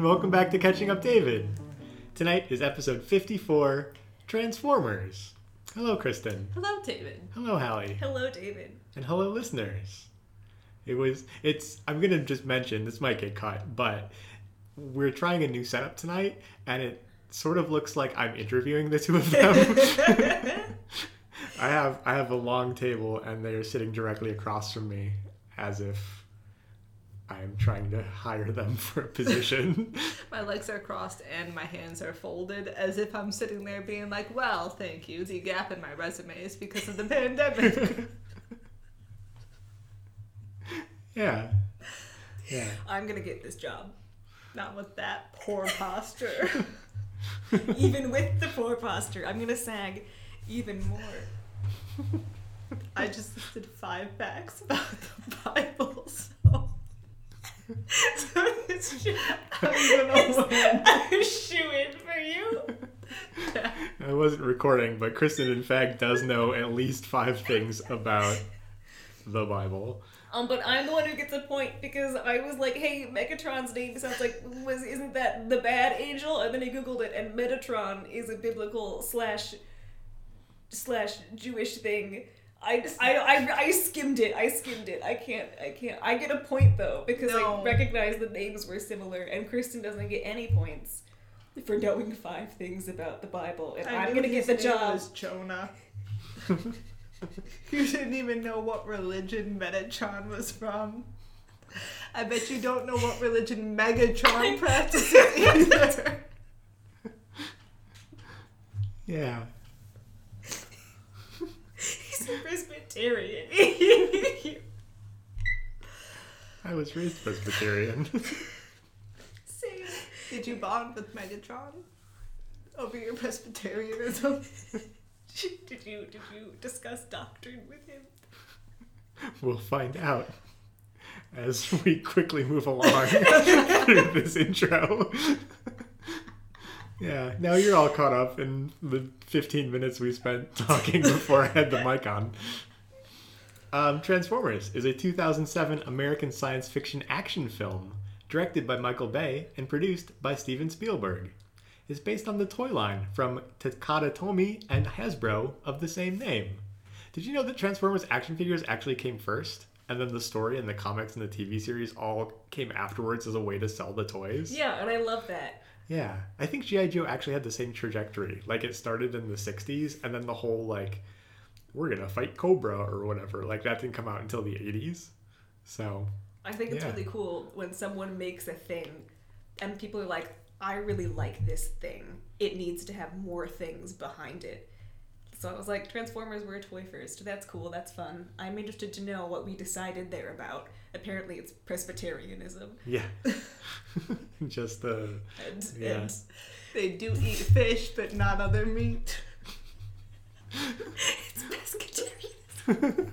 And welcome back to Catching Up David. Tonight is episode 54 Transformers. Hello, Kristen. Hello, David. Hello, Hallie. Hello, David. And hello, listeners. It was, it's, I'm going to just mention, this might get cut, but we're trying a new setup tonight, and it sort of looks like I'm interviewing the two of them. I have I have a long table and they are sitting directly across from me as if I'm trying to hire them for a position. My legs are crossed and my hands are folded as if I'm sitting there being like, well, thank you. The gap in my resume is because of the pandemic. yeah. Yeah. I'm going to get this job. Not with that poor posture. even with the poor posture, I'm going to sag even more. I just listed five facts about the Bible, so. So it's just, I'm gonna win. For you. I wasn't recording, but Kristen, in fact, does know at least five things about the Bible. Um, but I'm the one who gets a point because I was like, "Hey, Megatron's name sounds like was isn't that the bad angel?" And then I googled it, and Metatron is a biblical slash slash Jewish thing. I, I, I, I skimmed it. I skimmed it. I can't. I can't. I get a point though because No. I recognize the names were similar, and Kristen doesn't get any points for knowing five things about the Bible, and I I'm gonna get the name job. was Jonah. you didn't even know what religion Metatron was from. I bet you don't know what religion Megatron practices either. Yeah. He's a Presbyterian. I was raised Presbyterian. Same. Did you bond with Megatron over your Presbyterianism? Did you did you discuss doctrine with him? we'll find out as we quickly move along through this intro. Yeah, now you're all caught up in the 15 minutes we spent talking before I had the mic on. Um, Transformers is a 2007 American science fiction action film directed by Michael Bay and produced by Steven Spielberg. It's based on the toy line from Takara Tomy and Hasbro of the same name. Did you know that Transformers action figures actually came first? And then the story and the comics and the TV series all came afterwards as a way to sell the toys? Yeah, and I love that. Yeah. I think G.I. Joe actually had the same trajectory. Like it started in the 60s, and then the whole, like, we're to fight Cobra or whatever. Like that didn't come out until the 80s. So, I think it's Yeah. really cool when someone makes a thing and people are like, I really like this thing. It needs to have more things behind it. So I was like, Transformers were a toy first. That's cool. That's fun. I'm interested to know what we decided they're about. Apparently, it's Presbyterianism. yeah. Just the. And, Yeah. and they do eat fish, but not other meat. It's Presbyterianism.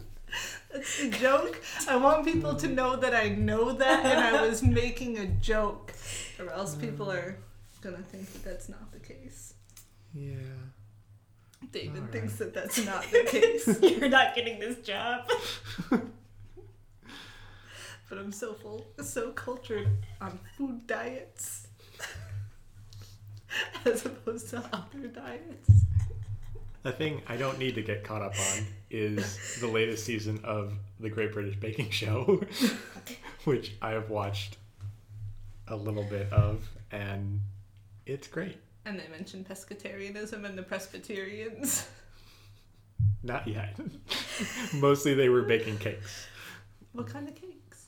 That's a joke. I want people to know that I know that and I was making a joke. Or else people mm. are gonna think that that's not the case. Yeah. David Alright. thinks that that's not the case. You're not getting this job. But I'm so full, so cultured on food diets. As opposed to other diets. The thing I don't need to get caught up on is the latest season of The Great British Baking Show, which I have watched a little bit of, and it's great. And they mentioned pescatarianism and the Presbyterians. Not yet. Mostly they were baking cakes. What kind of cakes?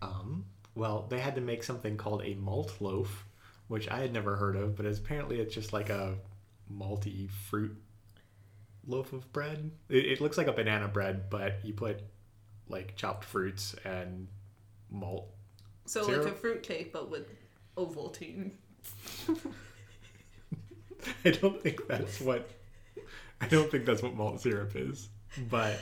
Um, well, they had to make something called a malt loaf, which I had never heard of, but it's, apparently it's just like a malty fruit loaf of bread. It, it looks like a banana bread, but you put like chopped fruits and malt. So Syrup? like a fruit cake, but with Ovaltine. I don't think that's what I don't think that's what malt syrup is, but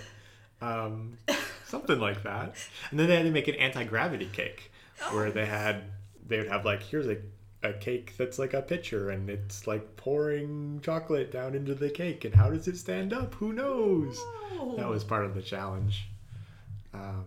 um, something like that. And then they had to make an anti gravity cake, where they had they would have like here's a a cake that's like a pitcher and it's like pouring chocolate down into the cake and how does it stand up? Who knows? That was part of the challenge. Um,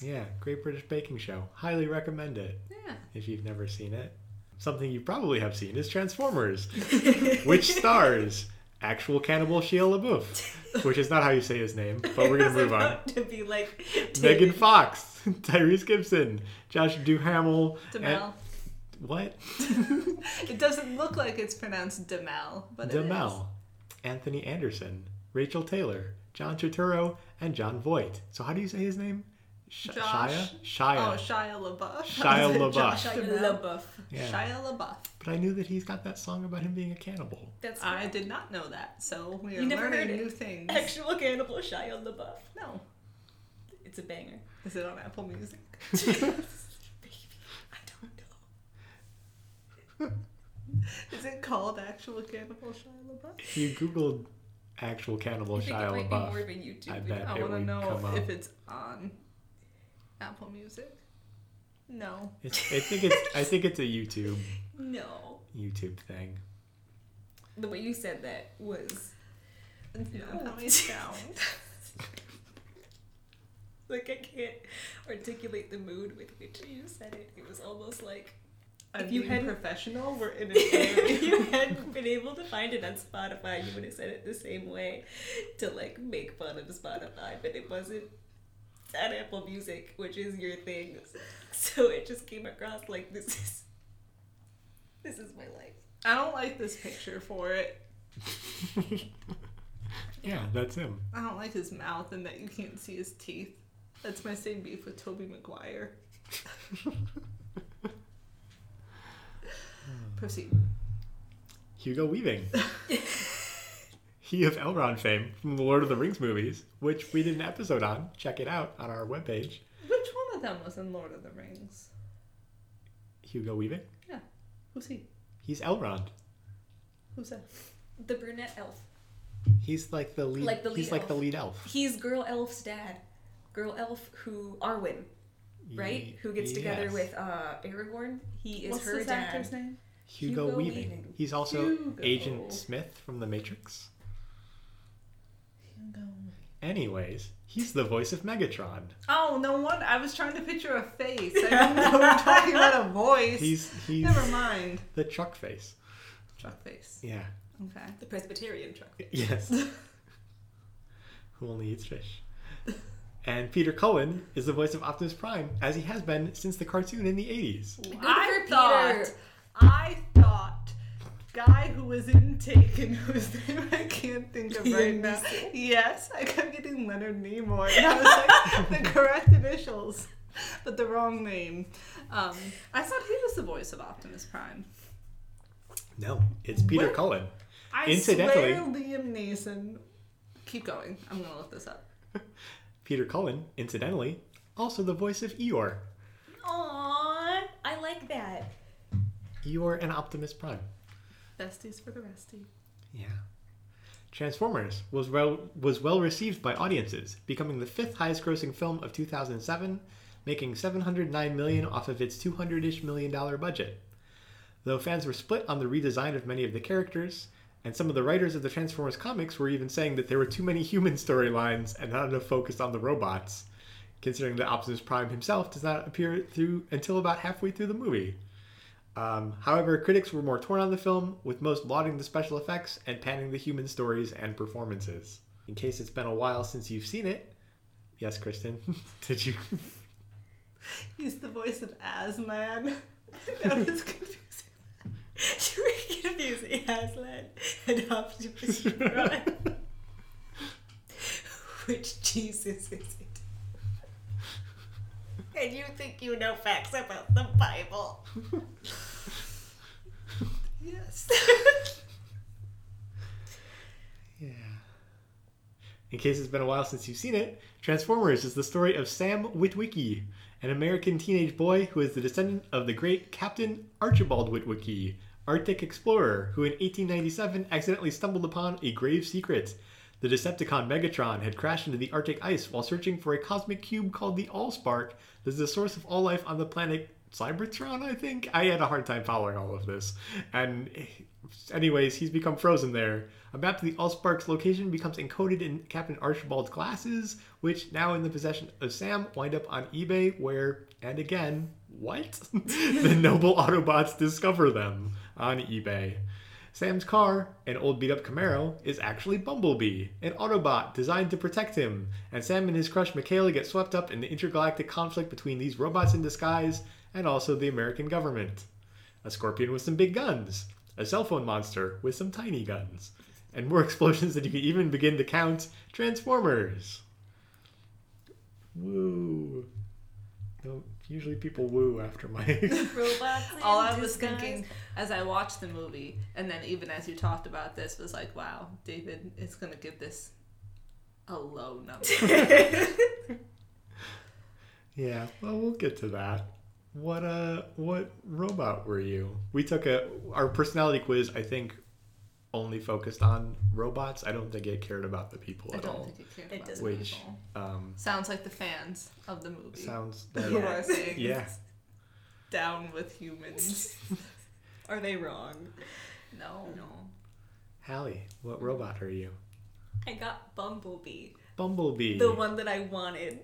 Yeah, Great British Baking Show. Highly recommend it Yeah. if you've never seen it. Something you probably have seen is Transformers, which stars actual cannibal Shia LaBeouf, which is not how you say his name, but we're gonna move on. To be like Megan Fox, Tyrese Gibson, Josh Duhamel, and- Demel. what? It doesn't look like it's pronounced Demel, but it is. Demel, Anthony Anderson, Rachael Taylor, John Turturro, and Jon Voight. So how do you say his name? Sh- Josh. Shia? Shia. Oh, Shia LaBeouf. Shia LaBeouf. Josh Shia LaBeouf. yeah. Shia LaBeouf. But I knew that he's got that song about him being a cannibal. That's I correct. did not know that, so we are You never learning heard new things. Actual cannibal Shia LaBeouf. No. It's a banger. Is it on Apple Music? Baby, I don't know. Is it called Actual Cannibal Shia LaBeouf? If you Googled actual cannibal I think Shia it might be more LaBeouf, of a YouTube. I video. bet. I it want to know if it's on Apple Music. No. it's, I think it's I think it's a YouTube No, YouTube thing. the way you said that was Yeah, how many sound? like I can't articulate the mood with which you said it. It was almost like I'm If you had- professional, we're in a if you hadn't been able to find it on Spotify, you would have said it the same way to like make fun of Spotify, but it wasn't on Apple Music, which is your thing. So it just came across like this is this is my life. I don't like this picture for it. Yeah, that's him. I don't like his mouth and that you can't see his teeth. That's my same beef with Tobey Maguire. Proceed. Hugo Weaving. he of Elrond fame from the Lord of the Rings movies, which we did an episode on. Check it out on our webpage. Which one of them was in Lord of the Rings? Hugo Weaving. Yeah. Who's he? He's Elrond. Who's that? The brunette elf. He's like the lead. Like the he's lead like elf. the lead elf. He's girl elf's dad. Girl elf who Arwen, right? Ye- Who gets together yes. with uh Aragorn. He is What's her this dad. actor's name? Hugo, Hugo Weaving. Weaving. He's also Hugo. Agent Smith from The Matrix. Anyways, he's the voice of Megatron. Oh, no wonder. I was trying to picture a face. I didn't know we were talking about a voice. He's he's Never mind. the truck face. Truck face. Yeah. Okay. The Presbyterian truck. Yes. Who only eats fish. And Peter Cullen is the voice of Optimus Prime, as he has been since the cartoon in the 80s. I for thought, Peter. I thought, guy who was in Taken, whose name I can't think of right now. Yes, I kept getting Leonard Nimoy, and I was like, the correct initials, but the wrong name. Um, I thought he was the voice of Optimus Prime. No, it's Peter What? Cullen. I Incidentally- swear Liam Neeson. Keep going. I'm gonna look this up. Peter Cullen, incidentally, also the voice of Eeyore. Aww, I like that. Eeyore and Optimus Prime. Besties for the restie. Yeah. Transformers was well was well received by audiences, becoming the fifth highest grossing film of 2007, making 709 million off of its 200ish million dollar budget. Though fans were split on the redesign of many of the characters, and some of the writers of the Transformers comics were even saying that there were too many human storylines and not enough focus on the robots, considering that Optimus Prime himself does not appear through until about halfway through the movie. Um, however, critics were more torn on the film, with most lauding the special effects and panning the human stories and performances. In case it's been a while since you've seen it, yes, Kristen, did you? He's the voice of Aslan. that was confusing. Were confusing Aslan and Optimus Prime. Which Jesus is it? And you think you know facts about the Bible? Yes. Yeah. In case it's been a while since you've seen it, Transformers is the story of Sam Witwicky, an American teenage boy who is the descendant of the great Captain Archibald Witwicky, Arctic explorer, who in 1897 accidentally stumbled upon a grave secret. The Decepticon Megatron had crashed into the Arctic ice while searching for a cosmic cube called the Allspark is the source of all life on the planet Cybertron, I think. I had a hard time following all of this. And eh, anyways, he's become frozen there. A map to the Allsparks location becomes encoded in Captain Archibald's glasses, which now in the possession of Sam wind up on eBay, where, and again, what? the noble Autobots discover them on eBay. Sam's car, an old beat up Camaro, is actually Bumblebee, an Autobot designed to protect him, and Sam and his crush Michaela get swept up in the intergalactic conflict between these robots in disguise and also the American government. A scorpion with some big guns, a cell phone monster with some tiny guns, and more explosions than you can even begin to count Transformers! Woo! No, usually people woo after my. Robots. All I was thinking as I watched the movie, and then even as you talked about this, was like, wow, David is going to give this a low number. Yeah, well, we'll get to that. What uh, what robot were you? We took a our personality quiz. I think only focused on robots. I don't think it cared about the people I at don't all. think it cared It about doesn't. the Which people. um, Sounds like the fans of the movie sounds who that, are saying yeah. down with humans. Are they wrong? No. No. Hallie, what robot are you? I got Bumblebee, Bumblebee. the one that I wanted.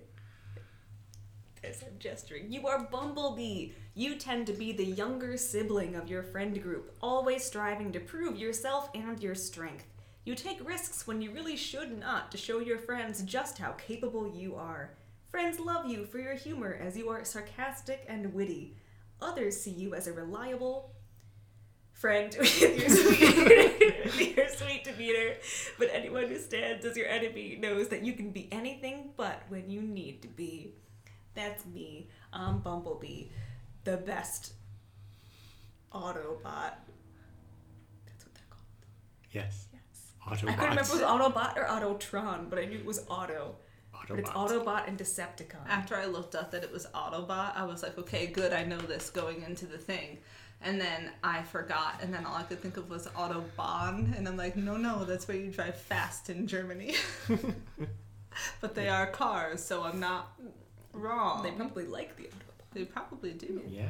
As I'm gesturing, you are Bumblebee. You tend to be the younger sibling of your friend group, always striving to prove yourself and your strength. You take risks when you really should not to show your friends just how capable you are. Friends love you for your humor as you are sarcastic and witty. Others see you as a reliable friend with your sweet, your sweet demeanor. But anyone who stands as your enemy knows that you can be anything but when you need to be. That's me. I'm Bumblebee, the best Autobot. That's what they're called. yes, Yes. Autobots. I couldn't remember if it was Autobot or Autotron, but I knew it was Auto. But it's Autobot and Decepticon. After I looked up that it was Autobot, I was like, okay, good, I know this going into the thing. And then I forgot, and then all I could think of was Autobahn, and I'm like, no, no, that's where you drive fast in Germany. but they are cars, so I'm not wrong. they probably like the Autobot. They probably do. Yeah.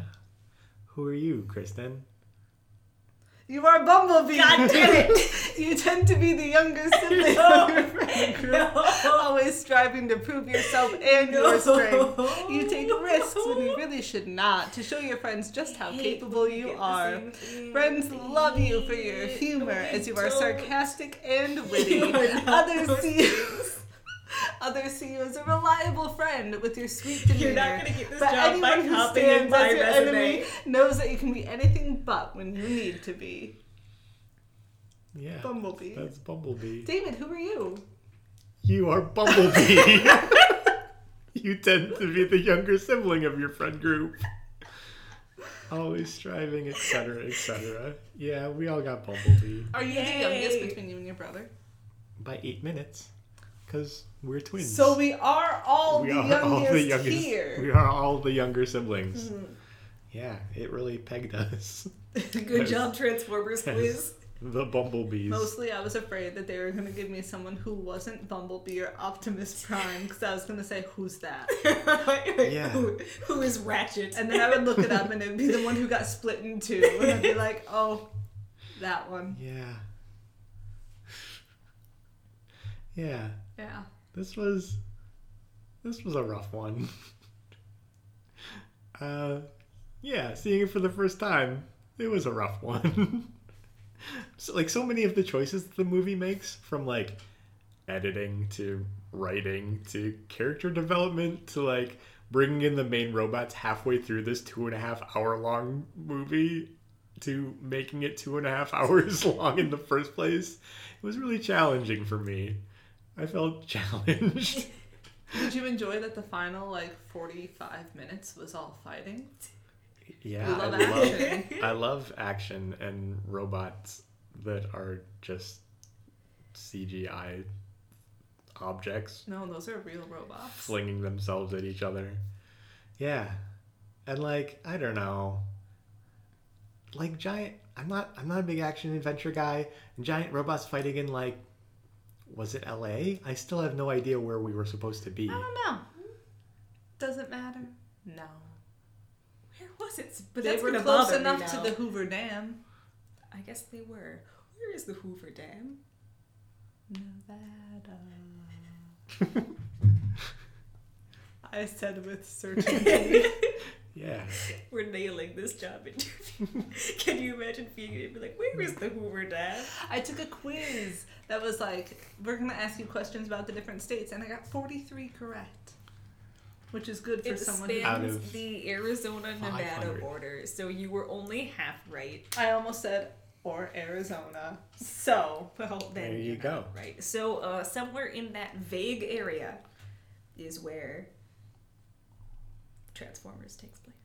Who are you, Kristen? You are Bumblebee. God damn it! you tend to be the younger sibling of your friend group, always striving to prove yourself and your strength. You take risks when you really should not to show your friends just how capable you are. Friends love you for your humor as you are sarcastic and witty. You are not Others those see you. Others see you as a reliable friend with your sweet demeanor. You're not gonna get this but job by anyone who copying stands my as your resume. enemy knows that you can be anything but when you need to be. Yeah. Bumblebee. That's Bumblebee. David, who are you? You are Bumblebee. you tend to be the younger sibling of your friend group. Always striving, etc., etc. Yeah, we all got Bumblebee Are you Yay. the youngest between you and your brother? by eight minutes, because we're twins. So we are all, we the, are youngest all the youngest. here. We are all the younger siblings. Mhm. Yeah, it really pegged us. Good job, Transformers quiz. The Bumblebees. Mostly, I was afraid that they were going to give me someone who wasn't Bumblebee or Optimus Prime because I was going to say, "Who's that?" Yeah. who, who is Ratchet? And then I would look it up, and it'd be the one who got split in two, and I'd be like, "Oh, that one." Yeah. Yeah. Yeah. This was this was a rough one. uh yeah, seeing it for the first time, it was a rough one. so like so many of the choices that the movie makes from like editing to writing to character development to like bringing in the main robots halfway through this two and a half hour long movie to making it two and a half hours long in the first place it was really challenging for me i felt challenged Did you enjoy that the final like forty-five minutes was all fighting? yeah love I, love, action. I love action and robots that are just cgi objects No, those are real robots. flinging themselves at each other. Yeah. And like, I don't know. Like giant I'm not I'm not a big action adventure guy. And giant robots fighting in like was it LA? I still have no idea where we were supposed to be. I don't know. Doesn't matter. No. Where was it? But they were close enough to the Hoover Dam. I guess they were. Where is the Hoover Dam? Nevada. I said with certainty. Yeah. We're nailing this job interview. Can you imagine being able to be like, where is the Hoover Dam? I took a quiz that was like, we're gonna ask you questions about the different states, and I got 43 correct, which is good for It someone. Who, Out spans of the Arizona Nevada border, so you were only half right. I almost said or Arizona. So Well, then There you go. Right. So uh, somewhere in that vague area is where Transformers takes place.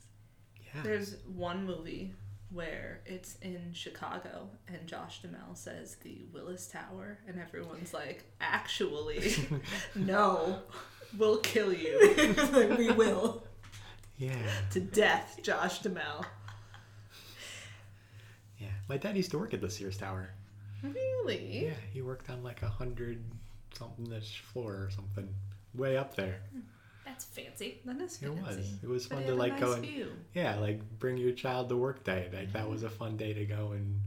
Yeah. there's one movie where it's in Chicago, and Josh Duhamel says the Willis Tower, and everyone's like, actually, no, we'll kill you Like, we will. Yeah. to death, Josh Duhamel. Yeah. My dad used to work at the Sears Tower. Really? Yeah, he worked on like a hundred something ish floor or something. Way up there. Hmm. That's fancy. That is fancy. It was. It was But fun it to had a like nice go and view. yeah, like bring your child to work day. Like that was a fun day to go and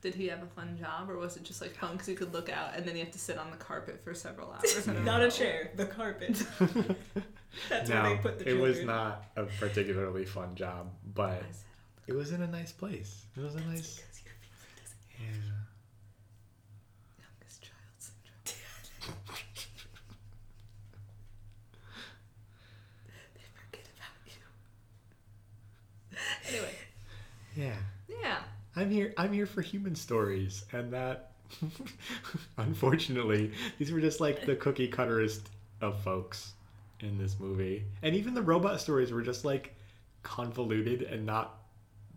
Did he have a fun job, or was it just like fun because you could look out and then you have to sit on the carpet for several hours? Not a chair, the carpet. That's no, where they put the it children. was not a particularly fun job, but it was in a nice place. It was a nice Because your family doesn't- yeah. youngest child syndrome. they forget about you. Anyway, Yeah. yeah. I'm here I'm here for human stories and that unfortunately these were just like the cookie cutterest of folks in this movie. And even the robot stories were just like convoluted and not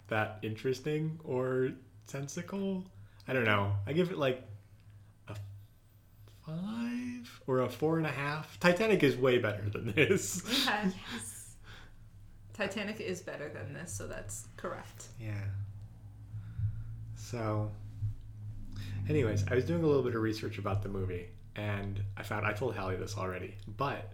that interesting or sensical. I don't know. I give it like a five or a four and a half. Titanic is way better than this. Okay. Titanic is better than this, so that's correct. Yeah. So, anyways, I was doing a little bit of research about the movie, and I found I told Hallie this already, but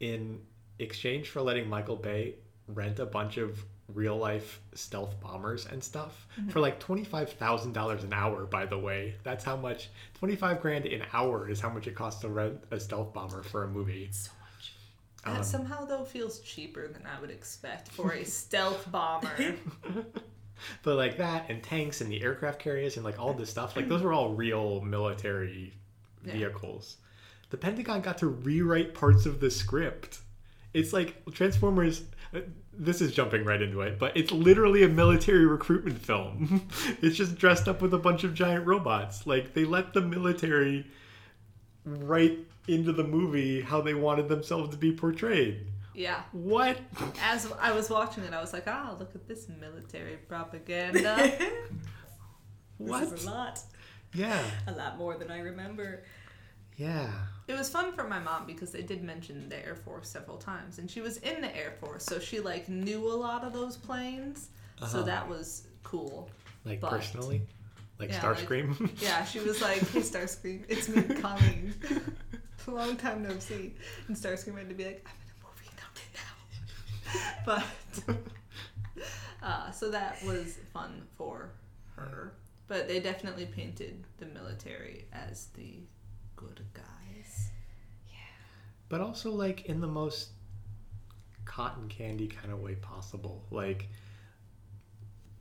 in exchange for letting Michael Bay rent a bunch of real life stealth bombers and stuff mm-hmm. for like $25,000 an hour, by the way. That's how much 25 grand an hour is how much it costs to rent a stealth bomber for a movie. So. That Um, somehow though feels cheaper than I would expect for a stealth bomber. But like that and tanks and the aircraft carriers and like all this stuff, like those were all real military Yeah. vehicles. The Pentagon got to rewrite parts of the script. It's like Transformers. uh, This is jumping right into it, but it's literally a military recruitment film. it's just dressed up with a bunch of giant robots. Like they let the military write into the movie how they wanted themselves to be portrayed. yeah. What? As I was watching it, I was like, "Ah, look at this military propaganda." What? This is a lot. Yeah. A lot more than I remember. Yeah. It was fun for my mom because they did mention the Air Force several times, and she was in the Air Force, so she like knew a lot of those planes. So Uh-huh. that was cool. Like But- personally, like Yeah, like- Starscream. Yeah, she was like, "Hey, Starscream, it's me, Colleen. Long time no see." And Starscream had to be like, "I'm in a movie, not now." But uh, so that was fun for her. But they definitely painted the military as the good guys. Yeah. But also like in the most cotton candy kind of way possible. Like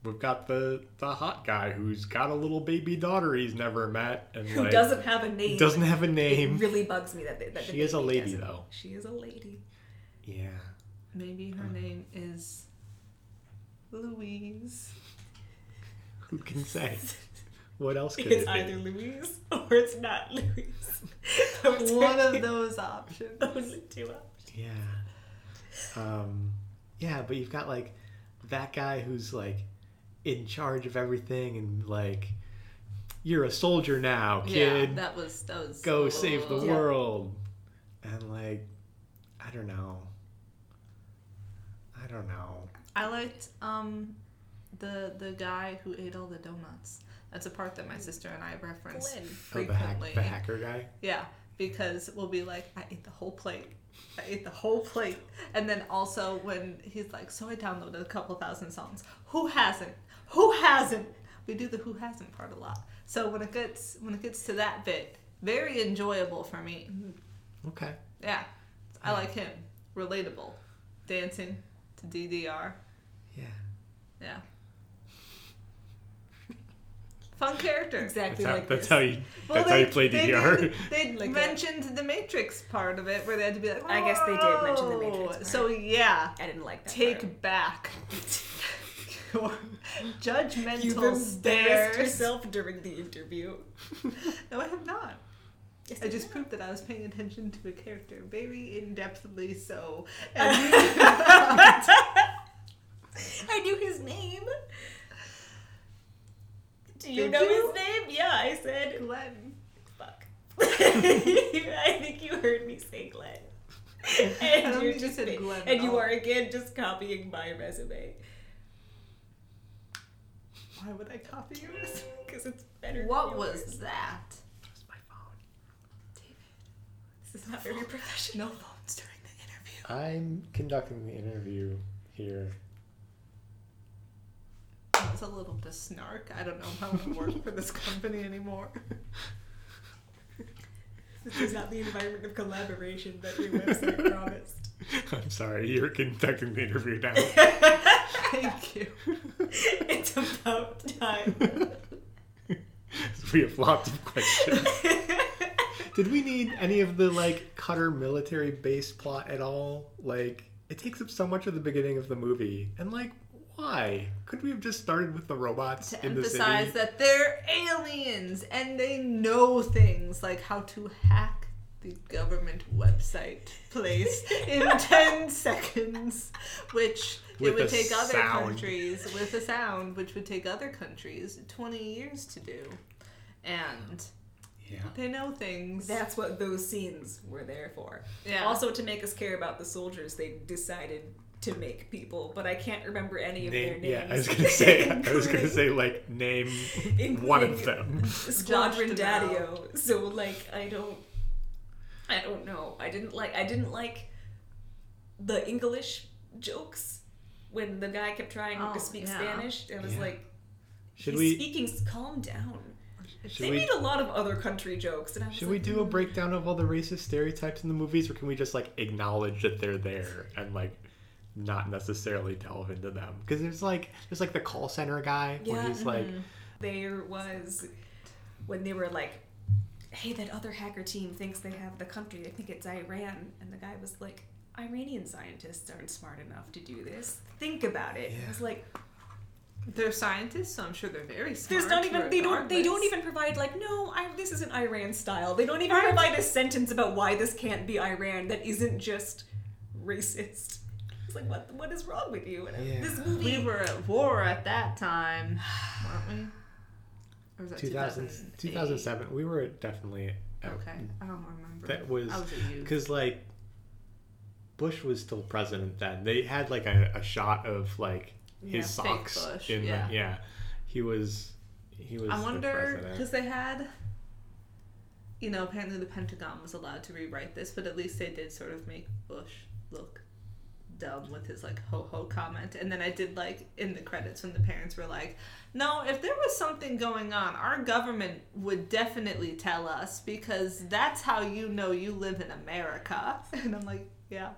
we've got the the hot guy who's got a little baby daughter he's never met and Who like doesn't have a name? doesn't have a It name. really bugs me that, they, that the She is a lady, doesn't. though. She is a lady. Yeah. Maybe her name is Louise. Who can say? What else could It's it either be? Louise or it's not Louise. One of those options. the only two options. Yeah. Um yeah, but you've got like that guy who's like in charge of everything and like you're a soldier now, kid. Yeah, that was that was go save the Yeah. world and like i don't know i don't know I liked um the the guy who ate all the donuts. That's a part that my sister and I reference Glenn. oh, the, hack, frequently. the hacker guy Yeah, because we'll be like, I ate the whole plate. I ate the whole plate. And then also when he's like, so I downloaded a couple thousand songs. Who hasn't? Who hasn't? we do the who hasn't part a lot. So when it gets when it gets to that bit, very enjoyable for me. Okay. Yeah, I like him. Relatable, dancing to DDR. Yeah. Yeah. Fun character. Exactly That's how, like that's this. how you. Well, that's how you play they DDR. Did, they Like mentioned the Matrix part of it, where they had to be like. I guess they did mention the Matrix oh. part. So yeah, I didn't like that. take part. back your judgmental You've embarrassed stares. yourself during the interview. No, I have not. Yes, I just proved that I was paying attention to a character very in depthly. So, I knew his name. Do you Did know you? his name? Yeah, I said. Glenn. Fuck. I think you heard me say Glenn. And you're you just said Glenn And you are again just copying my resume Why would I copy yours? because it's better. than What yours. was that? That's my phone. David, this is not very professional. No phones during the interview. I'm conducting the interview here. That was a little bit snark. I don't know if I want to work for this company anymore. This is not the environment of collaboration that your website promised. I'm sorry, you're conducting the interview now. Thank you. It's about time. we have lots of questions. Did we need any of the like Qatar military base plot at all? Like, it takes up so much of the beginning of the movie, and like, why? Could we have just started with the robots To in the emphasize city? that they're aliens and they know things like how to hack the government website place in 10 seconds, which With it would a take other countries with a sound, which would take other countries 20 years to do. And Yeah. they know things. That's what those scenes were there for. Yeah. Also, to make us care about the soldiers, they decided to make people, but I can't remember any of their names. yeah, I was gonna say, I was gonna say, like, name one of them. Squadron Josh Daddio. So like, I don't, I don't know. I didn't like. I didn't like the English jokes when the guy kept trying Oh, to speak yeah. Spanish. It was Yeah. like, Should he's we? speaking. Calm down. Should they we? made a lot of other country jokes, and I was Should like, we do a "Mm." breakdown of all the racist stereotypes in the movies, or can we just like acknowledge that they're there and like not necessarily delve into them? Because there's like there's like the call center guy where Yeah, he's like, there was when they were like hey that other hacker team thinks they have the country i think it's iran and the guy was like iranian scientists aren't smart enough to do this think about it Yeah. i was like They're scientists, so I'm sure they're very smart. there's not even they don't they don't even provide like no I, this isn't iran style they don't even provide a sentence about why this can't be iran that isn't just racist it's like what what is wrong with you and Yeah. this movie We were at war at that time, weren't we? Or was that 2000, 2007. We were definitely Okay, I don't remember. That was I was a youth. because like Bush was still president then. They had like a, a shot of like his Yeah, socks in yeah. the yeah. He was he was. I wonder president. because they had, you know, apparently the Pentagon was allowed to rewrite this, but at least they did sort of make Bush look dumb with his like ho ho comment. And then I did like in the credits when the parents were like, "No, if there was something going on, our government would definitely tell us because that's how you know you live in America." And I'm like, "Yeah."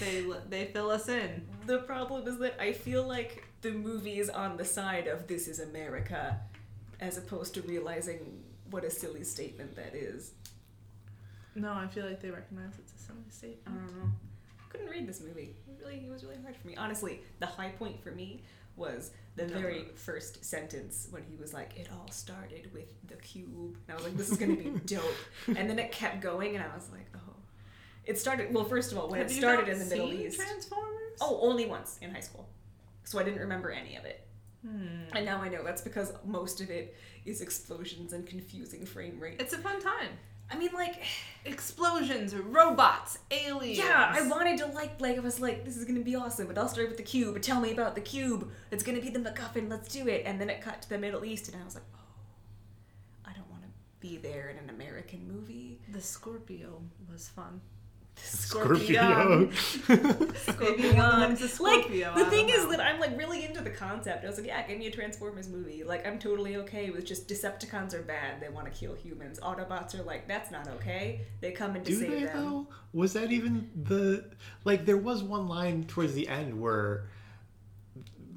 They they fill us in. The problem is that I feel like the movie is on the side of this is America as opposed to realizing what a silly statement that is. No, I feel like they recognize it's a silly statement. I don't know. Couldn't read this movie. It really it was really hard for me. Honestly, the high point for me was the very first sentence when he was like, It all started with the cube. And I was like, This is gonna be dope. And then it kept going and I was like, Oh. It started well, first of all, when Have it started in the Middle East. Transformers? Oh, only once in high school. So I didn't remember any of it. Hmm. And now I know that's because most of it is explosions and confusing frame rate. It's a fun time. I mean, like, Explosions, robots, aliens. yeah, I wanted to like, like I was like, this is gonna be awesome. It all started with the cube. Tell me about the cube. It's gonna be the MacGuffin. Let's do it. And then it cut to the Middle East, and I was like, oh, I don't want to be there in an American movie. The Scorpio was fun. Scorpio. Maybe one of them's a Scorpio. Like the thing don't is know. that I'm like really into the concept. I was like, yeah, give me a Transformers movie. Like I'm totally okay with just Decepticons are bad. They want to kill humans. Autobots are like, that's not okay. They come in to Do save they them. though? Was that even the like? There was one line towards the end where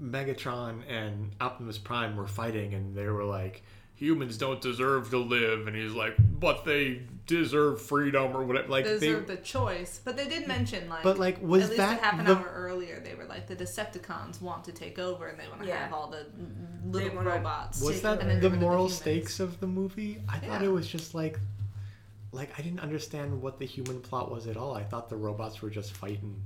Megatron and Optimus Prime were fighting, and they were like, "Humans don't deserve to live," and he's like, "But they deserve freedom or whatever." Like They they, deserve the choice, but they did mention like. but like, was at least that half an the hour earlier, they were like the Decepticons want to take over and they want to Yeah. have all the little wanna- robots. was Take that and the get rid of moral humans. stakes of the movie? I thought Yeah. it was just like, like I didn't understand what the human plot was at all. I thought the robots were just fighting.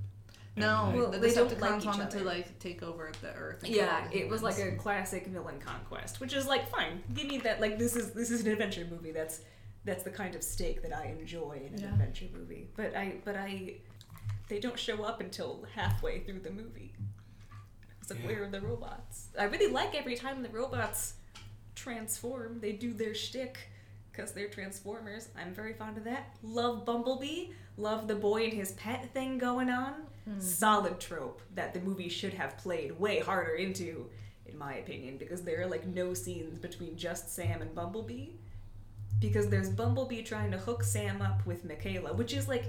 And, No, like- Well, the they don't Decepticons like each wanted to other. like take over the Earth. and Yeah, all the it was like a classic villain conquest, which is like fine. Give me that. Like this is this is an adventure movie. That's that's the kind of stake that I enjoy in an Yeah. adventure movie. But I but I they don't show up until halfway through the movie. It's like Yeah. where are the robots? I really like every time the robots transform. They do their shtick because they're transformers. I'm very fond of that. Love Bumblebee. Love the boy and his pet thing going on. Solid trope that the movie should have played way harder into, in my opinion, because there are like no scenes between just Sam and Bumblebee. Because there's Bumblebee trying to hook Sam up with Michaela, which is like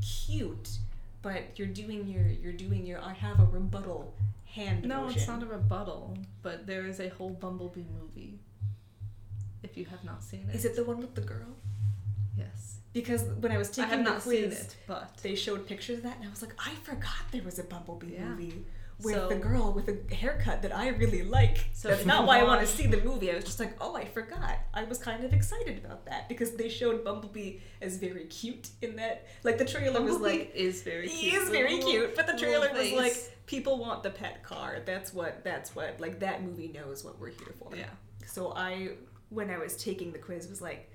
cute, but you're doing your you're doing your I have a rebuttal hand No, motion. it's not a rebuttal, but there is a whole Bumblebee movie. If you have not seen it, Is it the one with the girl? Yes, Because when I was taking I have the not quiz, seen it, but they showed pictures of that, and I was like, I forgot there was a Bumblebee Yeah. movie with So- the girl with a haircut that I really like. So That's not why I want to see the movie. I was just like, oh, I forgot. I was kind of excited about that because they showed Bumblebee as very cute in that. Like the trailer was like, is very cute. he is very Little- cute, but the trailer was like, people want the pet car. That's what. That's what. Like that movie knows what we're here for. yeah. So I, when I was taking the quiz, was like,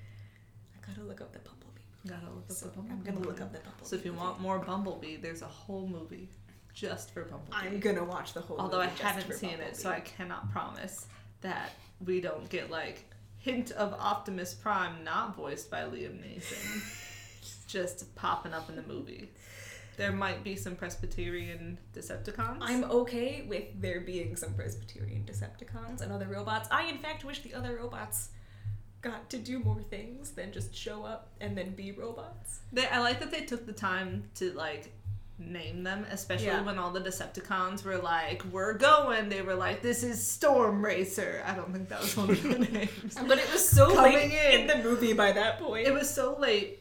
I gotta look up the Bumblebee. Gotta look up So the I'm Bumblebee. gonna look up the Bumblebee. So if you movie. want more Bumblebee, there's a whole movie just for Bumblebee. I'm gonna watch the whole. Although I movie just haven't for seen it, so I cannot promise that we don't get like hint of Optimus Prime not voiced by Liam Neeson just popping up in the movie. There might be some Presbyterian Decepticons. I'm okay with there being some Presbyterian Decepticons and other robots. I, in fact, wish the other robots got to do more things than just show up and then be robots. They, I like that they took the time to like name them, especially Yeah. when all the Decepticons were like, "We're going." They were like, "This is Storm Racer." I don't think that was one of the names. But it was so Coming late in. in. the movie by that point. It was so late,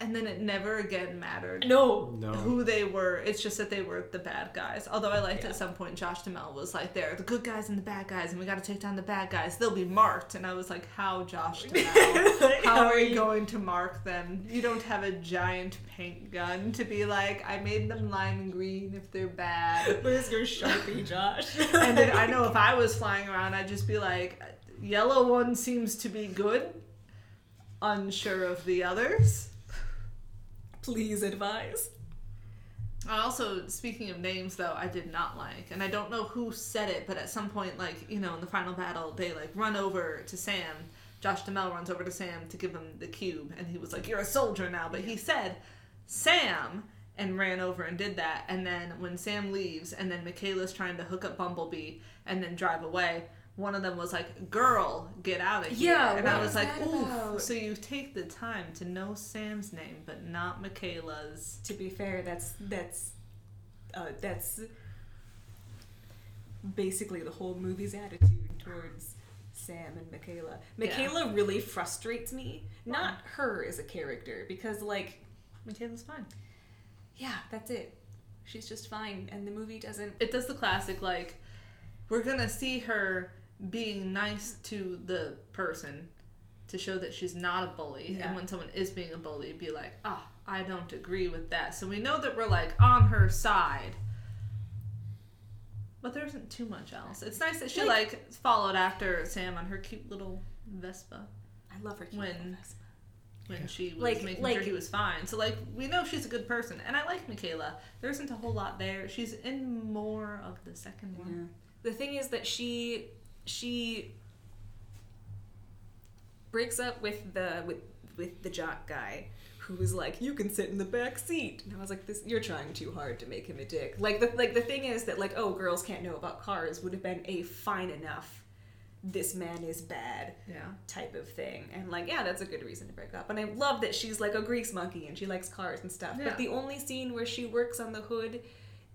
and then it never again mattered. no. no. who they were. It's just that they were the bad guys. Although I liked Yeah. at some point Josh Duhamel was like, "They're the good guys and the bad guys, and we got to take down the bad guys. They'll be marked." And I was like, "How, Josh Duhamel? Like, How are you going to mark them? You don't have a giant paint gun to be like, I made them lime green if they're bad." Where's your Sharpie, Josh? And then I know if I was flying around, I'd just be like, "Yellow one seems to be good." Unsure of the others. Please advise. Also, speaking of names, though, I did not like, and I don't know who said it, but at some point, like you know, in the final battle, they like run over to Sam. Josh Duhamel runs over to Sam to give him the cube, and he was like, "You're a soldier now," but he said Sam and ran over and did that. And then when Sam leaves, and then Michaela's trying to hook up Bumblebee and then drive away. One of them was like, "Girl, get out of here!" Yeah, and I was like, about? So you take the time to know Sam's name, but not Michaela's. To be fair, that's that's uh, that's basically the whole movie's attitude towards Sam and Michaela. Michaela really frustrates me. Not her as a character, because like, Michaela's fine. yeah, that's it. She's just fine, and the movie doesn't. It does the classic like we're gonna see her being nice to the person to show that she's not a bully, Yeah. and when someone is being a bully, be like, ah, I don't agree with that. So we know that we're like on her side. But there isn't too much else. It's nice that she Like- like followed after Sam on her cute little Vespa I love her. cute When- little Vespa. when she was Like- making like- sure he was fine. So like we know she's a good person, and I like Michaela. There isn't a whole lot there. She's in more of the second one. The thing is that she she breaks up with the with with the jock guy who was like, "You can sit in the back seat," and I was like, "This, you're trying too hard to make him a dick." Like the like the thing is that like, oh, girls can't know about cars would have been a fine enough. This man is bad Yeah. type of thing, and like, yeah, that's a good reason to break up. And I love that she's like a grease monkey and she likes cars and stuff. Yeah. But the only scene where she works on the hood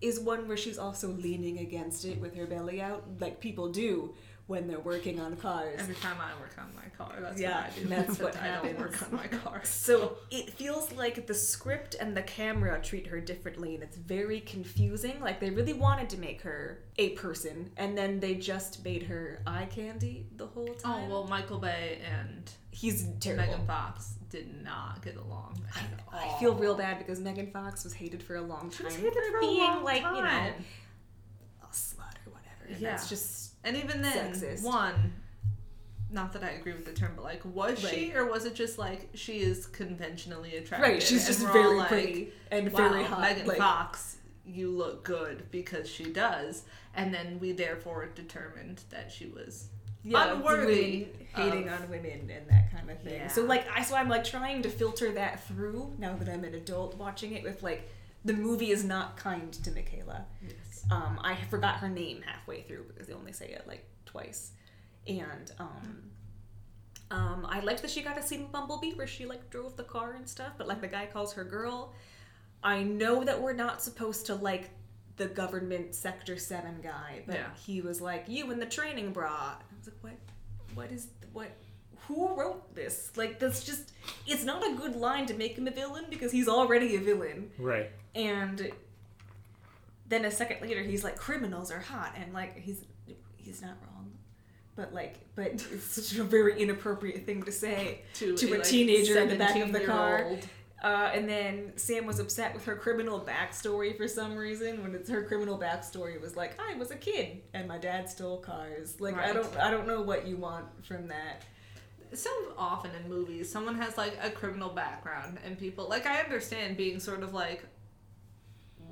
is one where she's also leaning against it with her belly out, like people do when they're working on cars. Every time I work on my car, that's Yeah, what I do. that's what I don't work on my car. So it feels like the script and the camera treat her differently, and it's very confusing. Like they really wanted to make her a person, and then they just made her eye candy the whole oh, time. Oh well, Michael Bay and he's terrible. Megan Fox did not get along I all. feel real bad because Megan Fox was hated for a long time. She was hated for being like you know a slut or whatever. And Yeah. that's just And even then, Sexist. one, not that I agree with the term, but like, was she or was it just like she is conventionally attractive? right. She's just very like, pretty and Wow, very hot. Megan like, Fox, you look good because she does, and then we therefore determined that she was yeah, unworthy hating of- on women and that kind of thing. Yeah. So like I so I'm like trying to filter that through now that I'm an adult watching it with like the movie is not kind to Michaela. Yes. Um, I forgot her name halfway through because they only say it like twice, and um, um, I liked that she got a scene with Bumblebee where she like drove the car and stuff, but like the guy calls her girl. I know that we're not supposed to like the government sector seven guy, but Yeah. he was like you in the training bra. I was like, what? What is what? Who wrote this? Like that's just it's not a good line to make him a villain because he's already a villain. Right. And then a second later, he's like, "Criminals are hot," and like he's he's not wrong, but like, but it's such a very inappropriate thing to say To, to a like, teenager in the back of the car. Uh, and then Sam was upset with her criminal backstory for some reason. When it's her criminal backstory was like, "I was a kid and my dad stole cars." Like I don't I don't know what you want from that. so often in movies someone has like a criminal background and people like i understand being sort of like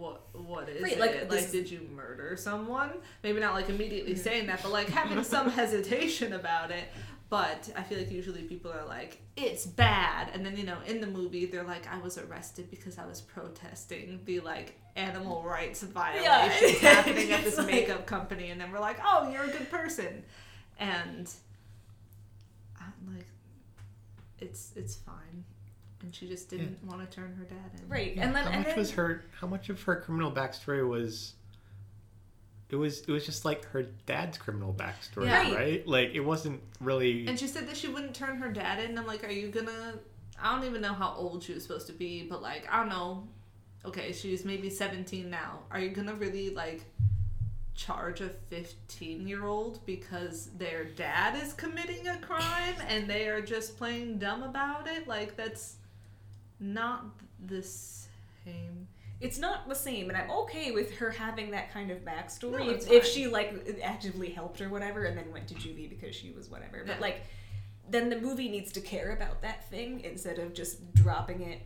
what what is Right, it? like, like, did you murder someone? Maybe not like immediately mm. saying that but like having some hesitation about it. But i feel like usually people are like it's bad. And then you know in the movie they're like i was arrested because i was protesting the like animal rights violations happening at this like- makeup company. And then we're like oh you're a good person. And I'm like it's it's fine and she just didn't want to turn her dad in Right, Yeah, and then how and much then, was her? How much of her criminal backstory was? It was. It was just like her dad's criminal backstory, Yeah. right? Like it wasn't really. and she said that she wouldn't turn her dad in i'm like are you gonna i don't even know how old she was supposed to be but like i don't know okay she's maybe 17 now are you gonna really like charge a 15 year old because their dad is committing a crime and they are just playing dumb about it like that's not the same it's not the same, and I'm okay with her having that kind of backstory No, if, if she like actively helped or whatever, and then went to juvie because she was whatever. But Yeah. like, then the movie needs to care about that thing instead of just dropping it.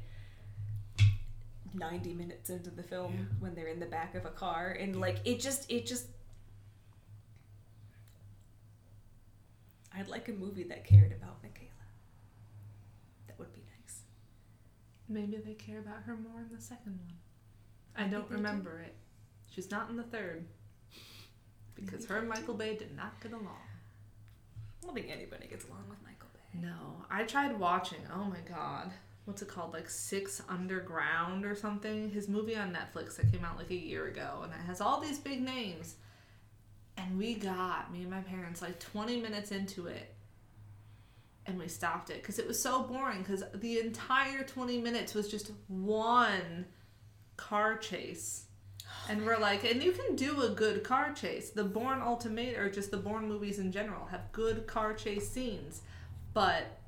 90 minutes into the film Yeah. when they're in the back of a car and like it just it just I'd like a movie that cared about Michaela. That would be nice. Maybe they care about her more in the second one i don't do. remember it she's not in the third because Maybe her and michael bay did not get along I don't think anybody gets along with Michael Bay. No, I tried watching. Oh my god, what's it called? Like Six Underground or something. His movie on Netflix that came out like a year ago, and it has all these big names. And we got me and my parents like 20 minutes into it, and we stopped it because it was so boring. Because the entire 20 minutes was just one car chase. Oh and we're like, and you can do a good car chase. The Bourne Ultimate, or just the Bourne movies in general, have good car chase scenes. But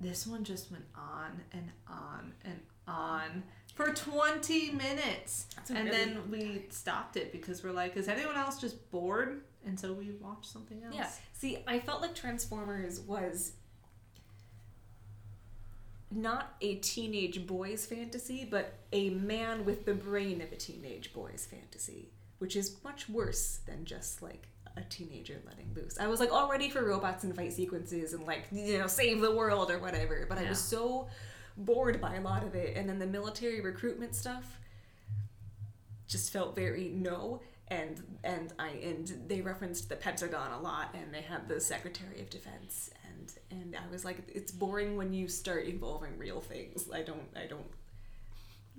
this one just went on and on and on for 20 minutes. And really then we stopped it because we're like, is anyone else just bored? And so we watched something else. Yeah. See, I felt like Transformers was not a teenage boy's fantasy, but a man with the brain of a teenage boy's fantasy, which is much worse than just like a teenager letting loose. I was like all ready for robots and fight sequences and like you know save the world or whatever, but I was so bored by a lot of it. And then the military recruitment stuff just felt very no. And and I and they referenced the Pentagon a lot, and they had the Secretary of Defense, and and I was like, it's boring when you start involving real things. I don't I don't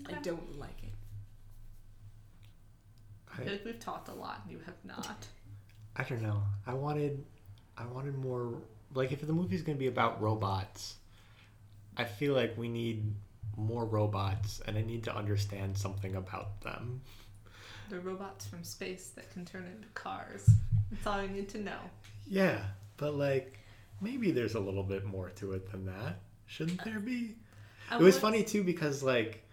I don't like it. I feel like we've talked a lot and you have not. I don't know. I wanted, I wanted more. Like, if the movie's gonna be about robots, I feel like we need more robots, and I need to understand something about them. They're robots from space that can turn into cars. That's all you need to know. Yeah, but like, maybe there's a little bit more to it than that. Shouldn't there be? I It was funny too because like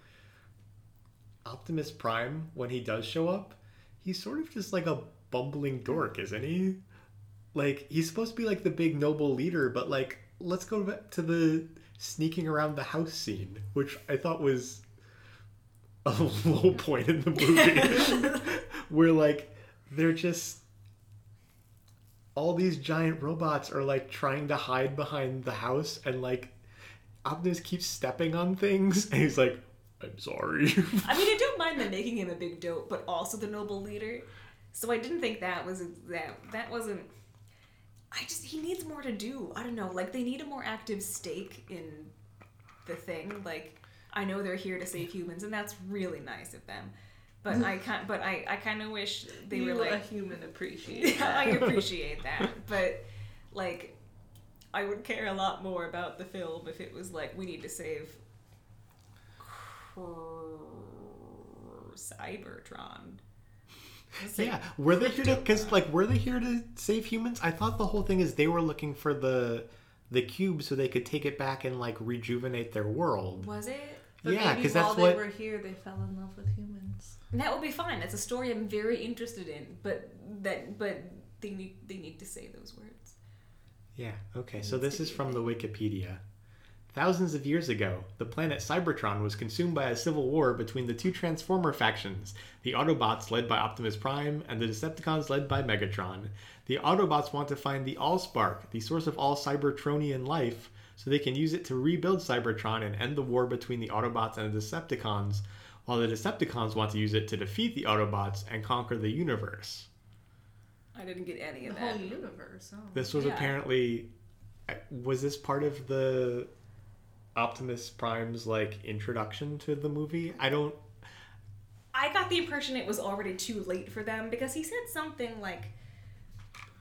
Optimus Prime, when he does show up, he's sort of just like a bumbling dork, isn't he? Like he's supposed to be like the big noble leader, but like let's go back to the sneaking around the house scene, which I thought was a low point in the movie, where like they're just all these giant robots are like trying to hide behind the house and like Optimus keeps stepping on things and he's like, I'm sorry. I mean, I don't mind them making him a big dope, but also the noble leader. So I didn't think that was that that wasn't. I just he needs more to do. I don't know. Like they need a more active stake in the thing. Like I know they're here to save humans, and that's really nice of them. But I can't. But I I kind of wish they you, were like a human appreciate. I appreciate that, but like, I would care a lot more about the film if it was like we need to save Cybertron. Yeah, were they here to? Because like, were they here to save humans? I thought the whole thing is they were looking for the the cube so they could take it back and like rejuvenate their world. was it? But yeah, because while that's they what. were here, they fell in love with humans. And that would be fine. That's a story I'm very interested in. But that, but they need they need to say those words. Yeah. Okay. So this is from the Wikipedia. Thousands of years ago, the planet Cybertron was consumed by a civil war between the two Transformer factions, the Autobots led by Optimus Prime and the Decepticons led by Megatron. The Autobots want to find the Allspark, the source of all Cybertronian life, so they can use it to rebuild Cybertron and end the war between the Autobots and the Decepticons, while the Decepticons want to use it to defeat the Autobots and conquer the universe. I didn't get any of The of whole universe. Oh. This was Yeah. apparently was this part of the Optimus Prime's like introduction to the movie? I don't I got the impression it was already too late for them because he said something like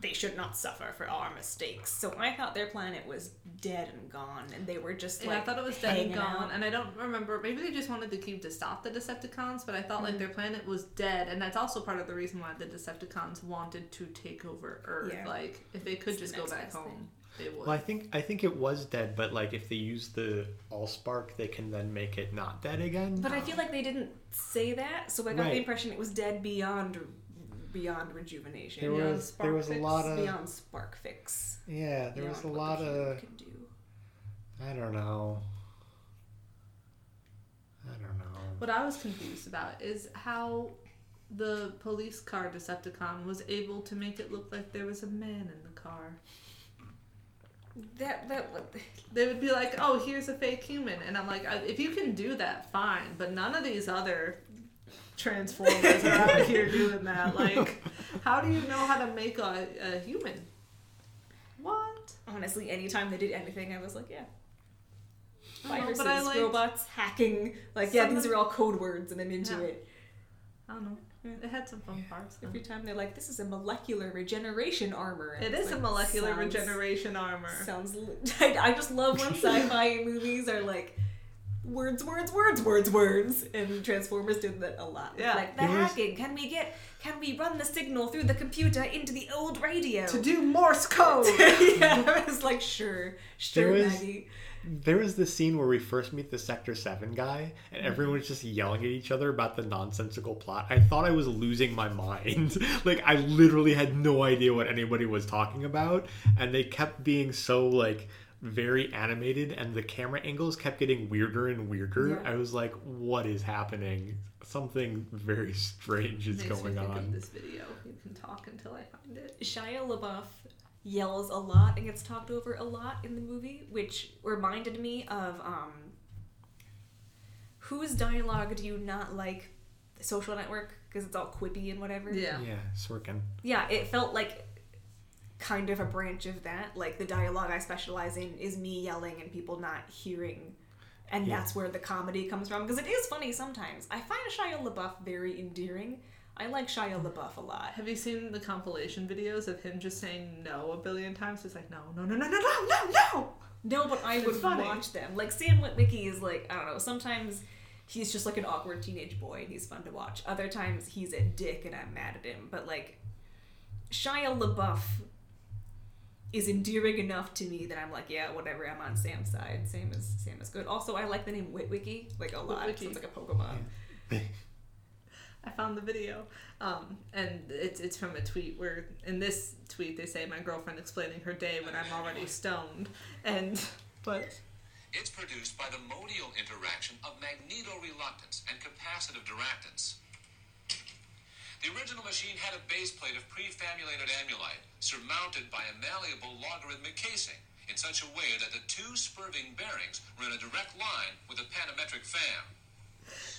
they should not suffer for our mistakes. So I thought their planet was dead and gone, and they were just Yeah, like I thought it was dead and gone, out. and I don't remember. Maybe they just wanted the cube to stop the Decepticons, but I thought Mm. like their planet was dead, and that's also part of the reason why the Decepticons wanted to take over Earth. Yeah. Like, if they could It's the just go back home, thing. they would. well I think I think it was dead, but like if they use the Allspark they can then make it not dead again. But I feel like they didn't say that, so I got Right. the impression it was dead beyond beyond rejuvenation, there Beyond was there was a Spark lot of beyond spark fix. yeah, there was a lot the of can do. I don't know. I don't know. What I was confused about is how the police car Decepticon was able to make it look like there was a man in the car. That that what They would be like, "Oh, here's a fake human," and I'm like, "If you can do that, fine." But none of these other Transformers are out here doing that. Like, how do you know how to make a, a human? What? honestly, anytime they did anything, I was like, yeah. Know, Viruses, but I liked- robots, hacking, like yeah, these are all code words, and I'm into Yeah. it. I don't know. It had some fun parts. Though. Every time they're like, "This is a molecular regeneration armor." it's is a molecular sounds- regeneration armor. Sounds. I, I just love when sci-fi movies are like words, words, words, words, words, and Transformers did that a lot. Yeah. Like the was- hacking. Can we get? Can we run the signal through the computer into the old radio? to do Morse code. yeah, I was like, sure, sure, There was- Maggie. There was this scene where we first meet the Sector 7 guy, and mm-hmm. everyone was just yelling at each other about the nonsensical plot. I thought I was losing my mind. like, I literally had no idea what anybody was talking about, and they kept being so, like, very animated, and the camera angles kept getting weirder and weirder. Yeah. I was like, what is happening? Something very strange is Makes me going think of on. this video. You can talk until I find it. Shia LaBeouf yells a lot and gets talked over a lot in the movie, which reminded me of um, whose dialogue do you not like? Social Network because it's all quippy and whatever. Yeah. Yeah, Sorkin. Yeah, it felt like kind of a branch of that. Like the dialogue I specialize in is me yelling and people not hearing. And Yeah. that's where the comedy comes from because it is funny sometimes. I find Shia LaBeouf very endearing. I like Shia LaBeouf a lot. Have you seen the compilation videos of him just saying no a billion times? He's like, no, no, no, no, no, no, no, no. No, but I would funny. watch them. Like Sam Witwicky is like I don't know. Sometimes he's just like an awkward teenage boy and he's fun to watch. Other times he's a dick and I'm mad at him. But like Shia LaBeouf is endearing enough to me that I'm like, yeah, whatever. I'm on Sam's side. Sam is Sam is good. Also, I like the name Witwicky like a lot. Witwicky. Sounds like a Pokemon. I found the video, um, and it's it's from a tweet where in this tweet they say my girlfriend explaining her day when I'm already stoned, and but It's produced by the modial interaction of magnetoreluctance and capacitive duractance. The original machine had a base plate of prefamulated amulite surmounted by a malleable logarithmic casing in such a way that the two spurving bearings were in a direct line with the panometric fam.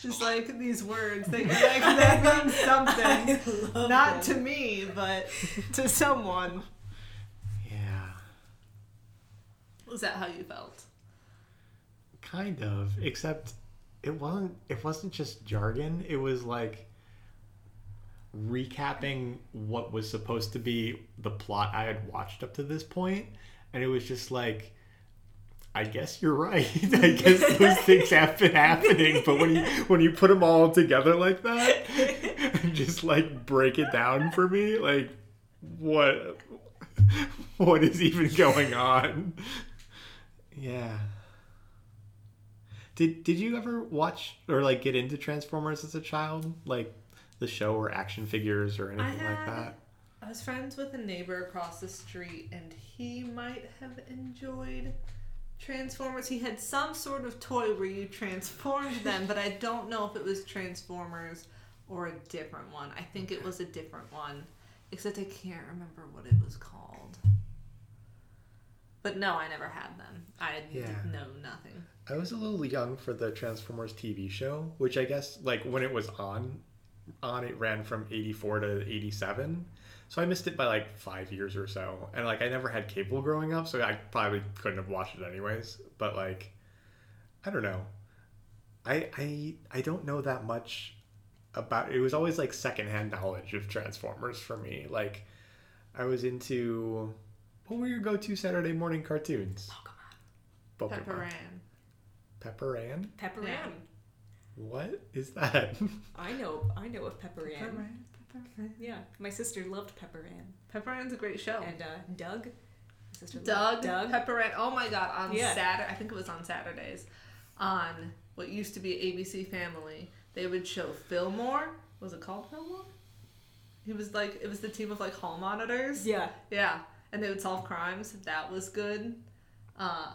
just like these words they like that means something, not them. to me but to someone. Yeah. Was that how you felt? Kind of, except it wasn't it wasn't just jargon, it was like recapping what was supposed to be the plot I had watched up to this point, and it was just like I guess you're right. I guess those things have been happening, but when you when you put them all together like that, and just like break it down for me, like what what is even going on? Yeah. Did did you ever watch or like get into Transformers as a child? Like the show or action figures or anything like had- that? I was friends with a neighbor across the street, and he might have enjoyed Transformers. He had some sort of toy where you transformed them, but I don't know if it was Transformers or a different one. I think it was a different one, except I can't remember what it was called. But no, I never had them. I Yeah. know nothing. I was a little young for the Transformers TV show, which I guess like when it was on on it ran from 84 to 87. So I missed it by like 5 years or so. And like I never had cable growing up, so I probably couldn't have watched it anyways, but like I don't know. I I I don't know that much about it was always like secondhand knowledge of Transformers for me. Like I was into what were your go-to Saturday morning cartoons? Pokemon. Pepper Ann. Pepper Ann? Pepper Yeah. Ann. What is that? I know. I know of Pepper Ann. Pepper Ann. Pepper Ann. Yeah, my sister loved Pepper Ann. Pepper Ann's a great show. And uh, Doug. My sister Doug, loved Doug. Pepper Ann. Oh my god, on Yeah. Saturday, I think it was on Saturdays, on what used to be ABC Family, they would show Fillmore. Was it called Fillmore? He was like, it was the team of like hall monitors. Yeah. Yeah, and they would solve crimes. That was good. Uh,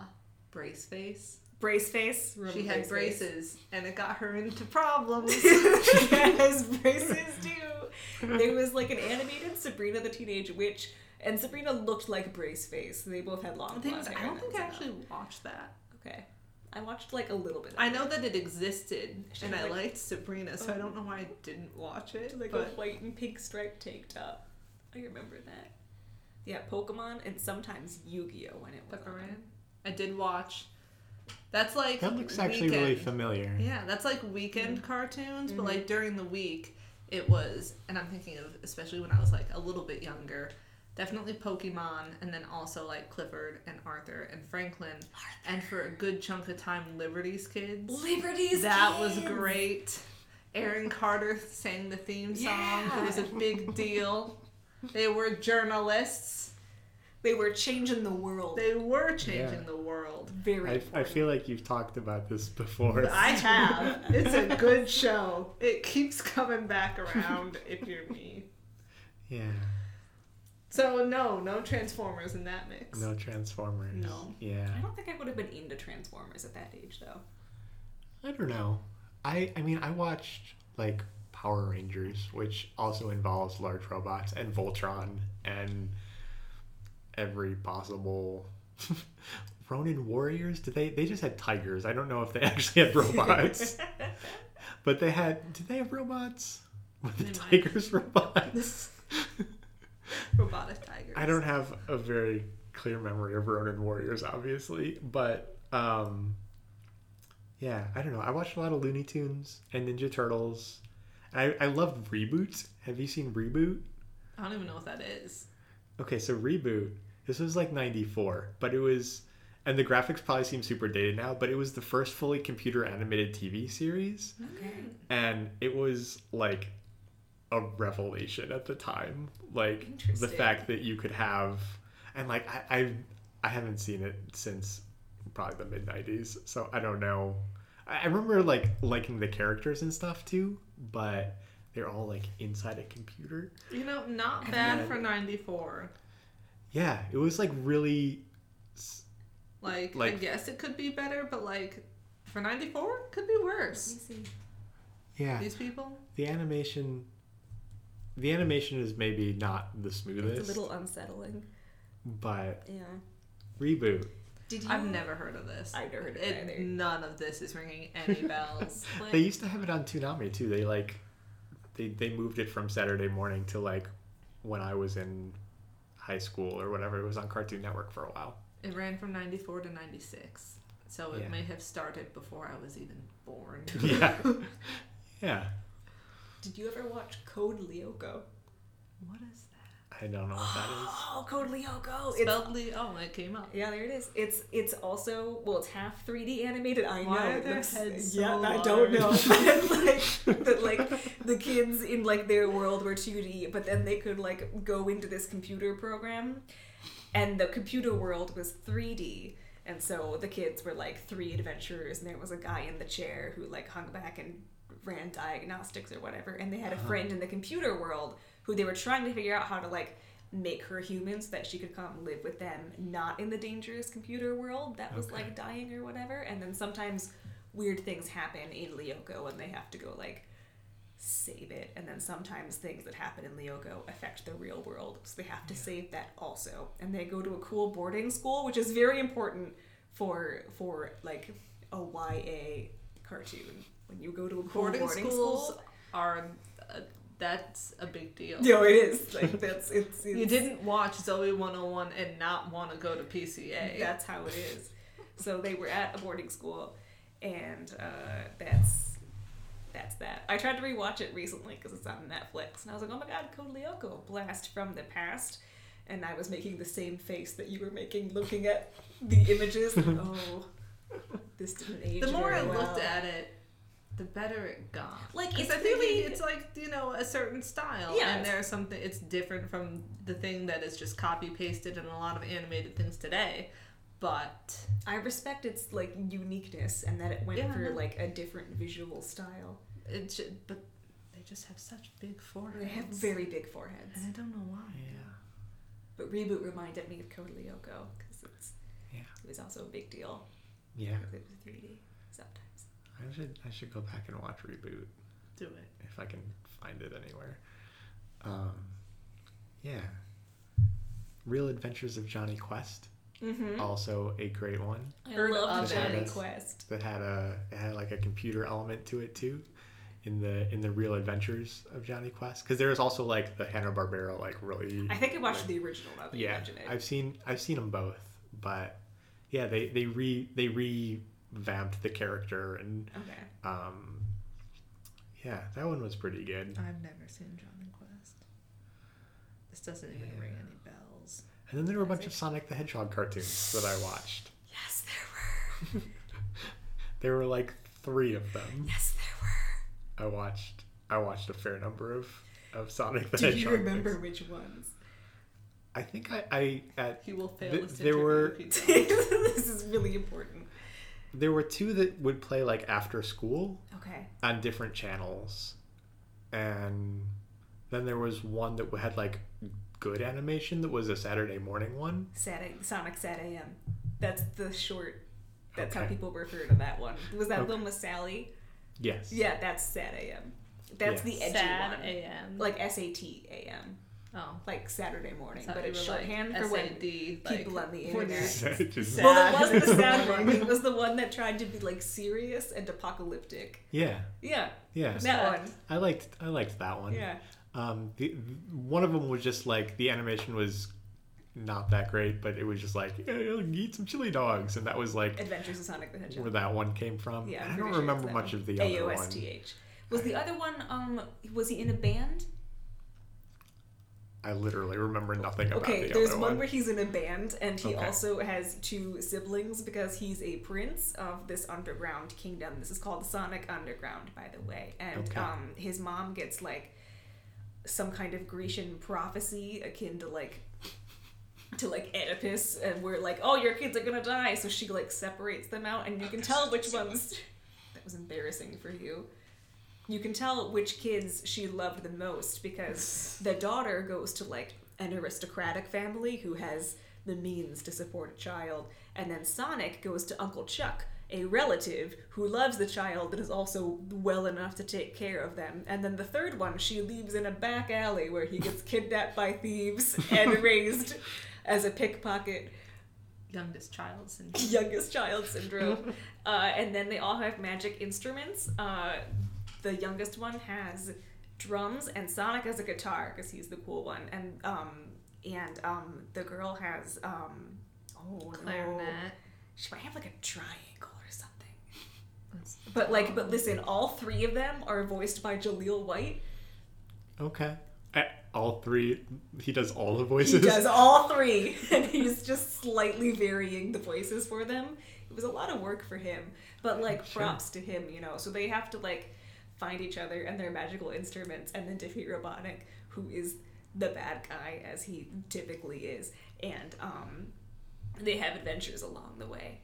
Brace Face. Brace face. She had Brace face? braces, and it got her into problems. yes, braces too. There was like an animated Sabrina the Teenage Witch, and Sabrina looked like Brace face. They both had long The thing I don't think I actually watched that. Okay, I watched like a little bit. Of I know that it existed, She and I like- liked Sabrina, so I um, don't know why I didn't watch it. like but a white and pink striped tank top. I remember that. Yeah, Pokemon and sometimes Yu-Gi-Oh when it was on. I did watch. That's like that looks actually really weekend. familiar. Yeah, that's like weekend cartoons, but Mhm. like during the week, it was, and I'm thinking of especially when I was like a little bit younger, definitely Pokemon, and then also like Clifford and Arthur and Franklin, and for a good chunk of time, Liberty's Kids. Liberty's kids that was great. Aaron Carter sang the theme song. It was a big deal. They were journalists. They were changing the world. They were changing Yeah. the world. Very. I, I feel like you've talked about this before. I have. It's a good show. It keeps coming back around if you're me. Yeah. So no, no Transformers in that mix. No Transformers. No. Yeah. I don't think I would have been into Transformers at that age though. I don't know. I I mean I watched like Power Rangers, which also involves large robots and Voltron and every possible Ronin Warriors. Did they? They just had tigers. I don't know if they actually had robots, but they had. Did they have robots? Were the They might. tigers robots? Robotic tigers. I don't have a very clear memory of Ronin Warriors, obviously, but um, yeah, I don't know. I watched a lot of Looney Tunes and Ninja Turtles. I I loved Reboot. Have you seen Reboot? I don't even know what that is. Okay, so Reboot. This was like '94, but it was, and the graphics probably seem super dated now, but it was the first fully computer animated TV series, Okay. and it was like a revelation at the time. Like the fact that you could have, and like I I, I haven't seen it since probably the mid '90s, so I don't know. I I remember like liking the characters and stuff too, but they're all like inside a computer. You know, not And bad then- for 94. Yeah, it was like really Like, I guess it could be better, but like for 94, could be worse. Easy. yeah. These people? The animation the animation is maybe not the smoothest, It's a little unsettling. but Yeah. reboot. Did you? I've never heard of this. I've never heard of it It- either. None of this is ringing any bells. They used to have it on Toonami too. They like they they moved it from Saturday morning to like when I was in high school or whatever. It was on Cartoon Network for a while. It ran from 94 to 96. So it Yeah. may have started before I was even born. Yeah. yeah. Did you ever watch Code Lyoko? What is that? I don't know what that is. Oh, Code Lyoko. It's Spelled Lee. Oh, it came up. Yeah, there it is. It's it's also well, it's half 3D animated. I Why know. are it their looks- heads yeah, so I don't know. like, but like the kids in like their world were 2D, but then they could like go into this computer program, and the computer world was 3D. And so the kids were like three adventurers, and there was a guy in the chair who like hung back and ran diagnostics or whatever. And they had a uh-huh. friend in the computer world who they were trying to figure out how to like make her human so that she could come live with them, not in the dangerous computer world that was Okay. like dying or whatever. And then sometimes weird things happen in Lyoko and they have to go like save it. And then sometimes things that happen in Lyoko affect the real world, so they have to save that also. And they go to a cool boarding school, which is very important for for like a YA cartoon. When you go to a cool Boarding, boarding, schools school, are. Uh, that's a big deal. no, it is like that's it's, it's You didn't watch Zoey 101 and not want to go to PCA. That's how it is. So they were at a boarding school, and uh, that's that's that. I tried to rewatch it recently because it's on Netflix, and I was like, oh my god, Code Lyoko, blast from the past. And I was making the same face that you were making, looking at the images. oh, this didn't age. the more I very looked well. at it, the better it got. Like, 'Cause it's I think really- it's like you know a certain style, Yeah, and there's something it's different from the thing that is just copy pasted in a lot of animated things today. But I respect its like uniqueness and that it went Yeah, for no. like a different visual style. it ju- but they just have such big foreheads. They have very big foreheads. and I don't know why. Yeah. But reboot reminded me of Code Lyoko because it's Yeah. it was also a big deal Yeah. it was 3D sometimes. I should I should go back and watch reboot Do it. if I can find it anywhere. Um, yeah. Real Adventures of Jonny Quest, Mm-hmm. also a great one I Heard love Jonny. Quest. that had a it had like a computer element to it too, in the in the Real Adventures of Jonny Quest. Because there is also like the Hanna Barbera like really I think I watched the original now that yeah. I've seen I've seen them both, but yeah they they re they revamped the character and Okay. um yeah that one was pretty good. I've never seen Jonny Quest. This doesn't even Yeah. ring any bells. And then there were a bunch of Sonic the Hedgehog cartoons that I watched. Yes, there were. There were like three of them. Yes, there were. I watched. I watched a fair number of of Sonic the. Do Hedgehog. you remember things. which ones? I think I, I at He will fail Th- this there were- if he does. this is really important. There were two that would play like after school Okay. on different channels, and then there was one that had like good animation that was a Saturday morning one. Sad A- Sonic Sad AM. That's the short. That's how people refer to that one. Was that Okay. the one with Sally? Yes. Yeah, that's Sad AM. That's Yeah. the edgy Sad one. AM. Like S A T A M. Oh. like Saturday morning, Thought but you it's were, like, shorthand for when SAD, people like, on the internet. Sad. Well, it wasn't the sad Morning. one. It was the one that tried to be like serious and apocalyptic. yeah, Yeah, yeah. that one. I liked I liked that one. Yeah. Um, the, one of them was just like the animation was not that great, but it was just like yeah, eat some chili dogs, and that was like Adventures of Sonic the Hedgehog. where that one came from. Yeah, I'm I don't pretty sure remember much that of the one. other one. AOSTH. Was the other one? Um, was he in a band? I literally remember nothing about Okay, the there's one one. where he's in a band, and he Okay. also has two siblings because he's a prince of this underground kingdom. This is called Sonic Underground, by the way. And Okay. um, his mom gets like some kind of Grecian prophecy akin to like to like Oedipus, and we're like, oh, your kids are gonna die. So she like separates them out, and you can tell which ones. That was embarrassing for you. You can tell which kids she loved the most because the daughter goes to like an aristocratic family who has the means to support a child, and then Sonic goes to Uncle Chuck, a relative who loves the child but is also well enough to take care of them. And then the third one she leaves in a back alley where he gets kidnapped by thieves and raised as a pickpocket Youngest child syndrome. youngest child syndrome. uh, and then they all have magic instruments. Uh, the youngest one has drums, and Sonic has a guitar because he's the cool one. And um, and um, the girl has um, oh no. Clarinet. She might have like a triangle or something. But like, but listen, all three of them are voiced by Jaleel White. Okay. I, all three. He does all the voices. He does all three, and he's just slightly varying the voices for them. It was a lot of work for him, but like Sure. props to him, you know. So they have to like find each other and their magical instruments, and then defeat Robotnik, who is the bad guy as he typically is, and um, they have adventures along the way.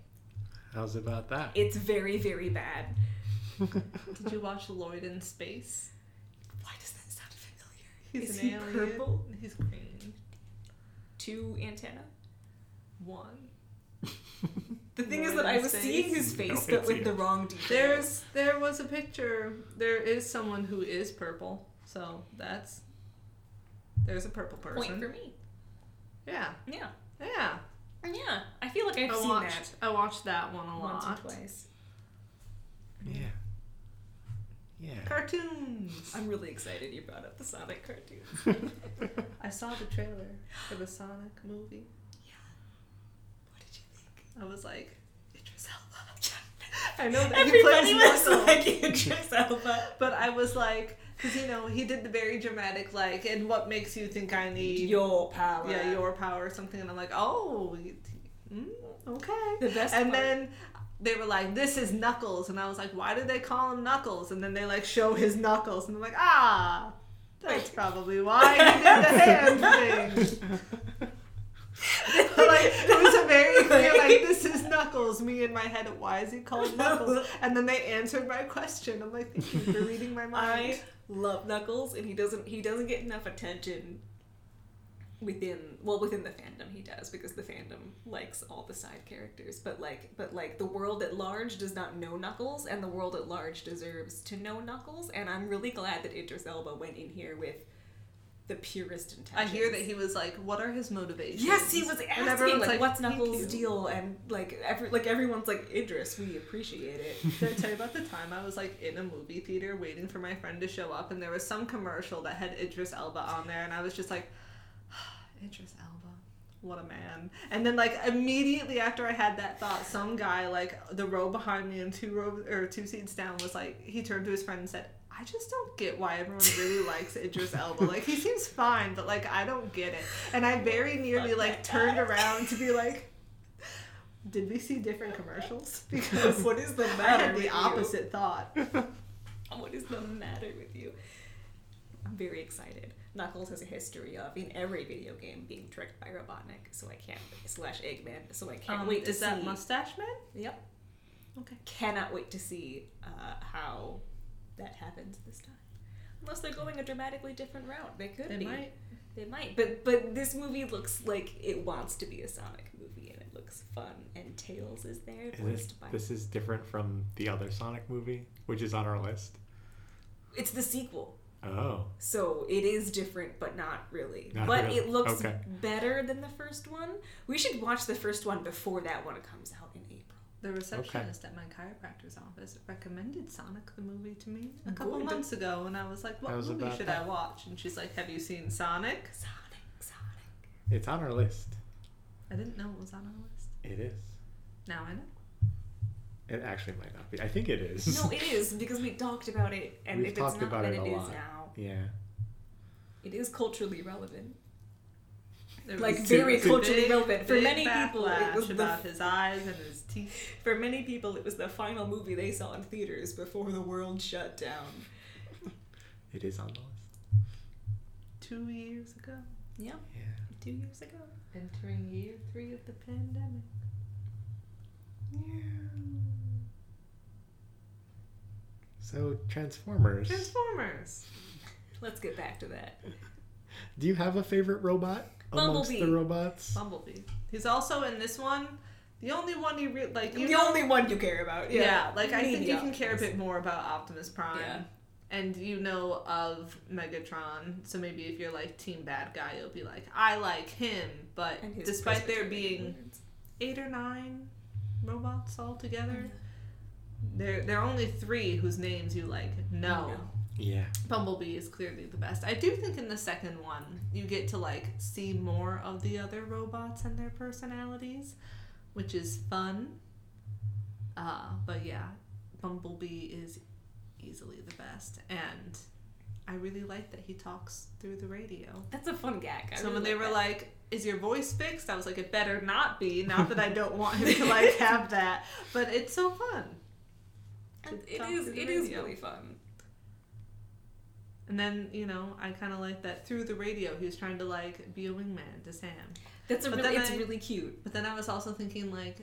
How's about that? It's very very bad. Did you watch Lloyd in Space? Why does that sound familiar? He's Is an he alien. purple? He's green. Two antenna. One. The thing is that I was Space? seeing his face, it's but with you. the wrong details. There's there was a picture. There is someone who is purple. So that's there's a purple person. point for me. Yeah. Yeah. Yeah. Yeah, I feel like I've I seen watched I watched that one a that lot. once or twice. Yeah. Yeah. Cartoons. I'm really excited you brought up the Sonic cartoons. I saw the trailer for the Sonic movie. What did you think? I was like, Idris Elba. I know that Everybody he was Knuckles, like Idris Elba. but I was like, because you know he did the very dramatic like, and what makes you think I need Your power. yeah your power or something, and I'm like, oh, mm, okay. The best and part- then they were like, "This is Knuckles," and I was like, "Why did they call him Knuckles?" And then they like show his knuckles, and I'm like, "Ah, that's probably why he did the hand thing." Like it was a very clear like this is Knuckles. Me in my head, why is he called Knuckles? And then they answered my question. I'm like, thank you for reading my mind. I love Knuckles, and he doesn't he doesn't get enough attention within well within the fandom he does because the fandom likes all the side characters but like but like the world at large does not know knuckles and the world at large deserves to know knuckles and i'm really glad that idris elba went in here with the purest intention. I hear that he was like, what are his motivations? Yes, he was And asking everyone's like, "What's "Thank Knuckles' deal?" And like, every like everyone's like, "Idris, we appreciate it." Did I tell you about the time I was like in a movie theater waiting for my friend to show up and there was some commercial that had Idris Elba on there and I was just like, ah, Idris Elba, what a man. And then like immediately after I had that thought, some guy like the row behind me and two row or two seats down was like he turned to his friend and said, I just don't get why everyone really likes Idris Elba. Like he seems fine, but like I don't get it. And I very nearly like turned around to be like did we see different commercials? Because what is the matter? I had the you? opposite thought. What is the matter with you? I'm very excited. Knuckles has a history of in every video game being tricked by Robotnik, so I can't slash Eggman, so I can't Um, wait to is that see. Mustache Man? Yep. Okay. Cannot wait to see uh, how that happens this time. Unless they're going a dramatically different route, they could They be. might. They might, but but this movie looks like it wants to be a Sonic movie, and it looks fun. And Tails is there, Is voiced this, by. this is different from the other Sonic movie, which is on our list. It's the sequel. Oh. So it is different, but not really. Not but really. it looks Okay. better than the first one. We should watch the first one before that one comes out in April. The receptionist at my chiropractor's office recommended Sonic the movie to me a couple Good. months ago, and I was like, "What was movie should that. I watch?" And she's like, "Have you seen Sonic?" Sonic, Sonic. It's on our list. I didn't know it was on our list. It is. Now I know. It actually might not be. I think it is. No, it is because we talked about it, and We've if it's not, then it it is now. Yeah. It is culturally relevant. There Like, very culturally relevant. For many people, it was the- about his eyes and his teeth. For many people, it was the final movie they saw in theaters before the world shut down. It is on the list. Two years ago, Yeah, Yeah. two years ago. entering year three of the pandemic. So Transformers. Transformers. Let's get back to that. Do you have a favorite robot amongst Bumblebee. the robots? Bumblebee. He's also in this one. The only one you re- like. You the know- only one you care about. Yeah, Yeah, like I think Maybe you can care a bit more about Optimus Prime. Yeah. And you know of Megatron, so maybe if you're like team bad guy, you'll be like, I like him. But despite there being words. eight or nine robots all together, there there are only three whose names you like know. No. Yeah. Bumblebee is clearly the best. I do think in the second one you get to like see more of the other robots and their personalities, which is fun. Uh, but yeah, Bumblebee is easily the best, and I really like that he talks through the radio. That's a fun gag. I so really when they like were that. like, "Is your voice fixed?" I was like, "It better not be." Not that I don't want him to like have that, but it's so fun. it is it is really fun. And then, you know, I kind of like that through the radio, he was trying to like be a wingman to Sam. That's a But really it's I- really cute. But then I was also thinking like,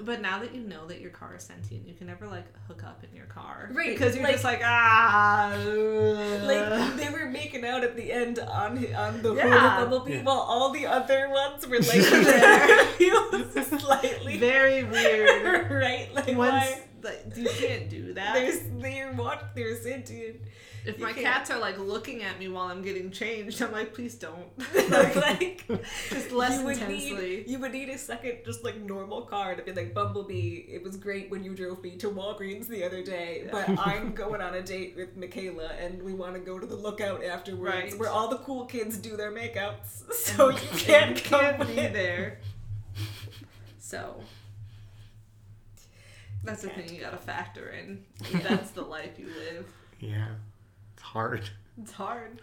but now that you know that your car is sentient, you can never like hook up in your car, Right, Because you're like- just like ah, Like they were making out at the end on on the Yeah. road of Bumblebee, Yeah. while all the other ones were like their heels slightly very weird. right. Like Once why? Like, you can't do that. There's they're what they're sentient. if you my can't. cats are like looking at me while I'm getting changed, I'm like, please don't. like just less you would intensely. Need, you would need a second, just like normal car to be like Bumblebee. It was great when you drove me to Walgreens the other day, but I'm going on a date with Michaela, and we want to go to the lookout afterwards, Right. where all the cool kids do their makeups. So And- you can't you can't be there. So that's the thing you gotta factor in. That's the life you live. Yeah. It's hard. It's hard.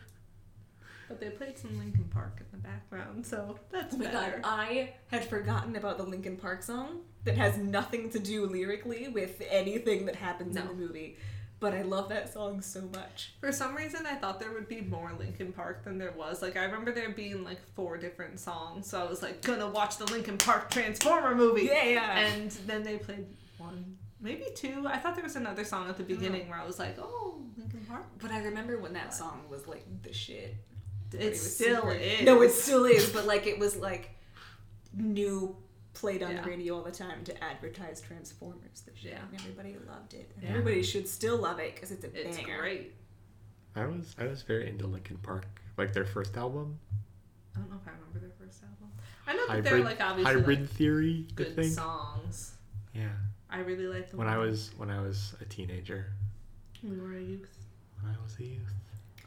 But they played some Linkin Park in the background, so that's Oh my god, better. I had forgotten about the Linkin Park song that has nothing to do lyrically with anything that happens in the movie. But I love that song so much. For some reason, I thought there would be more Linkin Park than there was. Like I remember there being like four different songs, so I was like, gonna watch the Linkin Park Transformer movie. Yeah, yeah. And then they played one, maybe two. I thought there was another song at the beginning where I was like, oh, Linkin Park. But I remember when that song was like the shit. It, was still super- is. No, it still is, but like it was like new played on Yeah. the radio all the time to advertise Transformers. The shit, Yeah. and everybody loved it. And Yeah. Everybody should still love it because it's a It's banger. great. I was I was very into Linkin Park, like their first album, I don't know if I remember their first album. I know that they're like obviously Hybrid like, Theory. I good think. songs. Yeah. I really like the When I was when I was a teenager, When we were a youth. when I was a youth.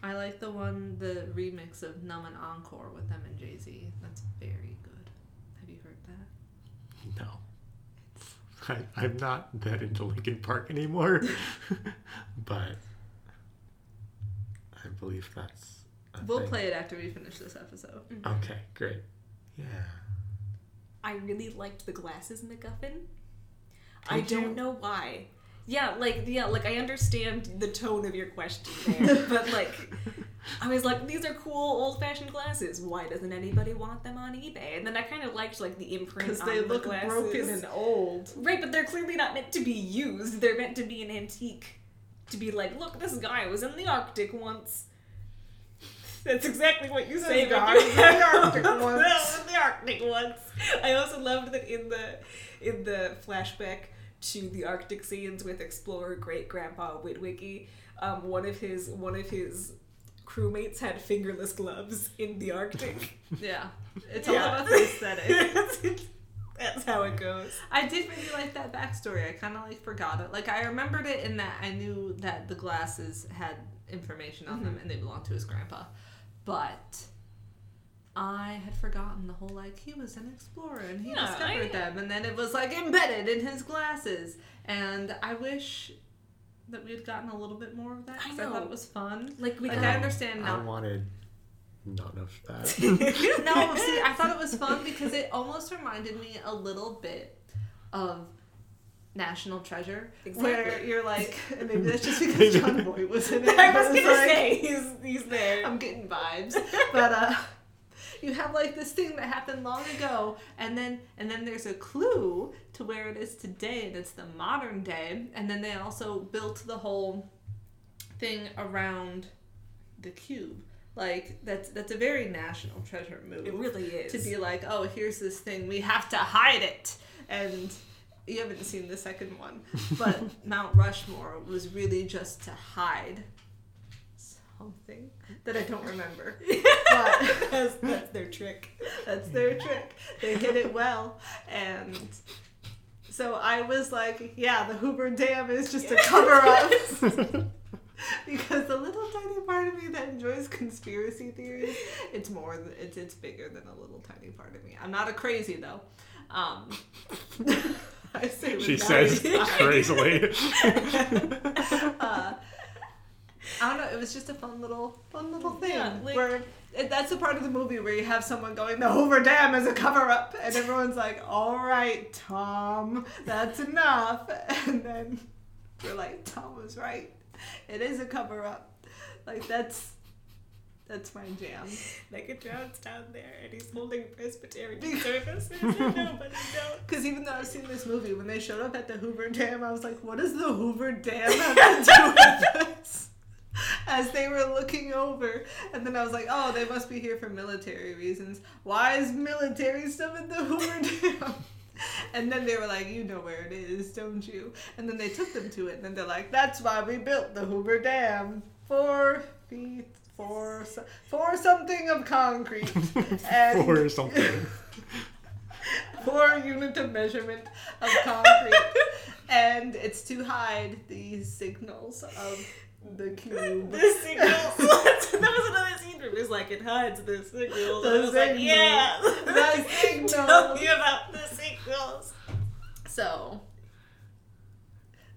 I like the one, the remix of Numb and Encore with them and Jay Z. That's very good. Have you heard that? No. I, I'm not that into Linkin Park anymore, but I believe that's. A We'll thing. play it after we finish this episode. Mm-hmm. Okay, great. Yeah. I really liked the glasses MacGuffin. I you? don't know why. Yeah, like yeah, like I understand the tone of your question there, but like I was like, these are cool old fashioned glasses. Why doesn't anybody want them on eBay? And then I kind of liked like the imprint Because they the look broken and old. right, but they're clearly not meant to be used. They're meant to be an antique. To be like, look, this guy was in the Arctic once. That's exactly what you say, guy guy. was the Arctic once. in the Arctic once. I also loved that in the in the flashback to the Arctic scenes with explorer great grandpa Witwicky, um, one of his one of his crewmates had fingerless gloves in the Arctic. Yeah. It's all Yeah. about the aesthetic. That's how it goes. I did really like that backstory. I kind of like forgot it. Like I remembered it in that I knew that the glasses had information on Mm-hmm. them and they belonged to his grandpa, but I had forgotten the whole like he was an explorer and he Yeah, discovered I- them and then it was like embedded in his glasses and I wish that we had gotten a little bit more of that I 'cause I, thought it was fun. Like we Like got I understand I now. wanted none of that. no, see, I thought it was fun because it almost reminded me a little bit of National Treasure, where you're like, maybe that's just because Jon Voight was in it. I was but it's gonna like, say he's he's there. I'm getting vibes, but uh, you have like this thing that happened long ago, and then and then there's a clue to where it is today, and it's the modern day, and then they also built the whole thing around the cube. Like that's that's a very National Treasure move It really is. to be like, oh, here's this thing, we have to hide it. And you haven't seen the second one, but Mount Rushmore was really just to hide something that I don't remember. But that's, that's their trick. that's their trick. They hit it well. And so I was like, yeah, the Hoover Dam is just a cover up. because the little tiny part of me that enjoys conspiracy theories, it's more, th- it's, it's bigger than a little tiny part of me. I'm not a crazy though. Um, I say she says crazily. uh, I don't know. It was just a fun little, fun little thing Yeah, like- where it, that's the part of the movie where you have someone going, "The Hoover Dam is a cover up," and everyone's like, "All right, Tom, that's enough," and then you're like, "Tom was right. It is a cover up." Like that's that's my jam. Megatron's down there and he's holding Presbyterian services and nobody knows. Because even though I've seen this movie, when they showed up at the Hoover Dam, I was like, what does the Hoover Dam have to do with this? As they were looking over. And then I was like, oh, they must be here for military reasons. Why is military stuff at the Hoover Dam? And then they were like, you know where it is, don't you? And then they took them to it. And then they're like, that's why we built the Hoover Dam. Four feet, four, for something of concrete. And or something. for unit of measurement of concrete, and it's to hide the signals of the cube. The signals. that was another scene where it was like it hides the signals. The and I was like, yeah. The signals. Tell me about the signals. So,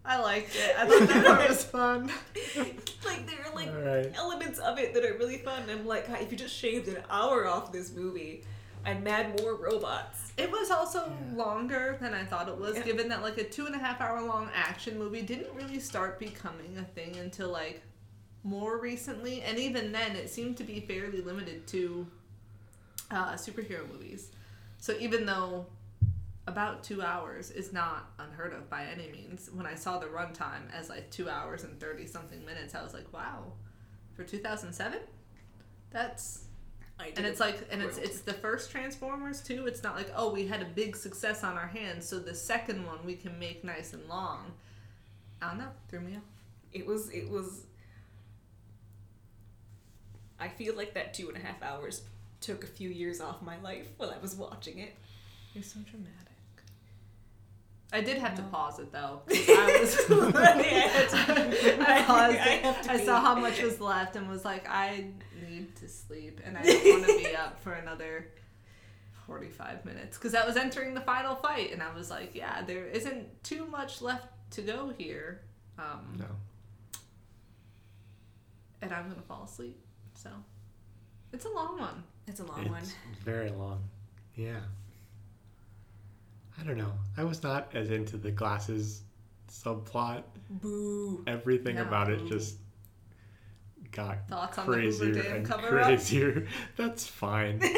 I liked it. I thought that part was fun. like there are like Alright. elements of it that are really fun. And I'm like, if you just shaved an hour off this movie, I'd add more robots. It was also longer than I thought it was, Yeah. given that like a two and a half hour long action movie didn't really start becoming a thing until like more recently, and even then it seemed to be fairly limited to uh, superhero movies. So even though about two hours is not unheard of by any means, when I saw the runtime as like two hours and thirty something minutes, I was like, wow, for two thousand seven, that's I and it's like and it's it's the first transformers too. It's not like oh we had a big success on our hands so the second one we can make nice and long. I don't know threw me off. It was it was I feel like that two and a half hours took a few years off my life while I was watching it. you're so dramatic. I did have to pause it though i was I I paused I it. I saw how much was left and was like, I need to sleep and I don't want to be up for another 45 minutes because I was entering the final fight and I was like, yeah, there isn't too much left to go here. Um, No. and I'm gonna fall asleep. So it's a long one. It's a long one. Very long. Yeah. I don't know. I was not as into the glasses subplot. Boo. Everything about it just got Thoughts on the crazier and cover-up? crazier. That's fine.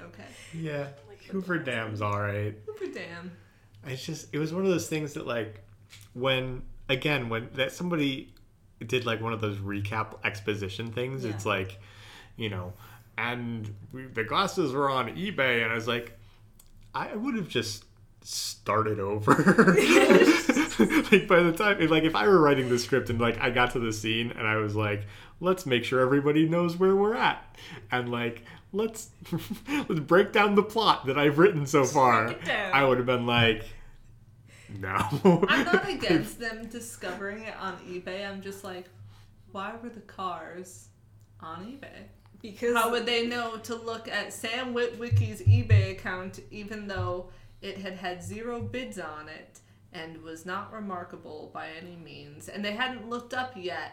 Okay. Yeah. Like Hoover. Dam's alright. Hoover Dam. It's just it was one of those things that like when again when that somebody did like one of those recap exposition things it's like you know and we, the glasses were on ebay and i was like i would have just started over like by the time like if i were writing the script and like i got to the scene and i was like let's make sure everybody knows where we're at, and like let's let's break down the plot that I've written so far. break it down. I would have been like, no. I'm not against them discovering it on eBay. I'm just like, why were the cars on eBay? Because How would they know to look at Sam Witwicky's eBay account even though it had had zero bids on it and was not remarkable by any means? And they hadn't looked up yet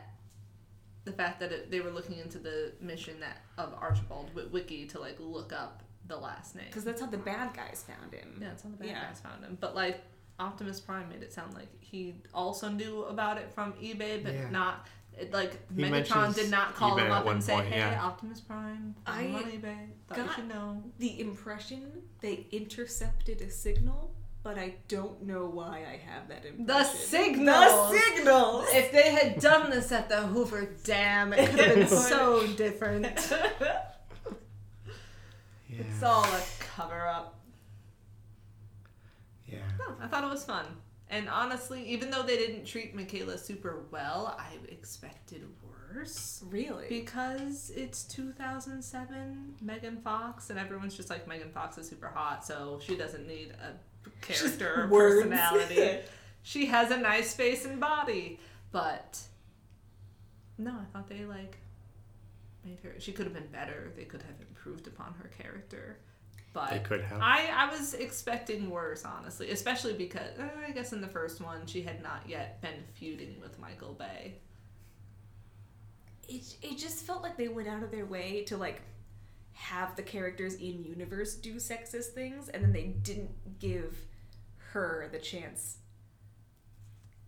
the fact that it, they were looking into the mission that of Archibald Witwicky to like look up the last name. because that's how the bad guys found him. Yeah, that's how the bad Yeah. guys found him. But like Optimus Prime made it sound like he also knew about it from eBay, but Yeah. not it, like He Megatron did not call eBay him up and say, point, "Hey, yeah. Optimus Prime, I I'm on eBay. Thought you should know." The impression they intercepted a signal, but I don't know why I have that impression. The signals. The signals. If they had done this at the Hoover Dam, it could have been so different. yeah. It's all a cover up. yeah. No, I thought it was fun. And honestly, even though they didn't treat Mikaela super well, I expected worse. really? Because it's 2007, Megan Fox, and everyone's just like, Megan Fox is super hot, so she doesn't need a character or personality. she has a nice face and body. But no, I thought they like made her. She could have been better. They could have improved upon her character. But They could have. I, I was expecting worse, honestly, especially because uh, I guess in the first one she had not yet been feuding with Michael Bay. it, it just felt like they went out of their way to like have the characters in universe do sexist things and then they didn't give her the chance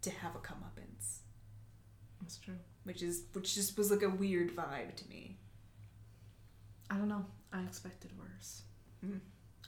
to have a comeuppance That's true. which is which just was like a weird vibe to me I don't know. I expected worse. Mm.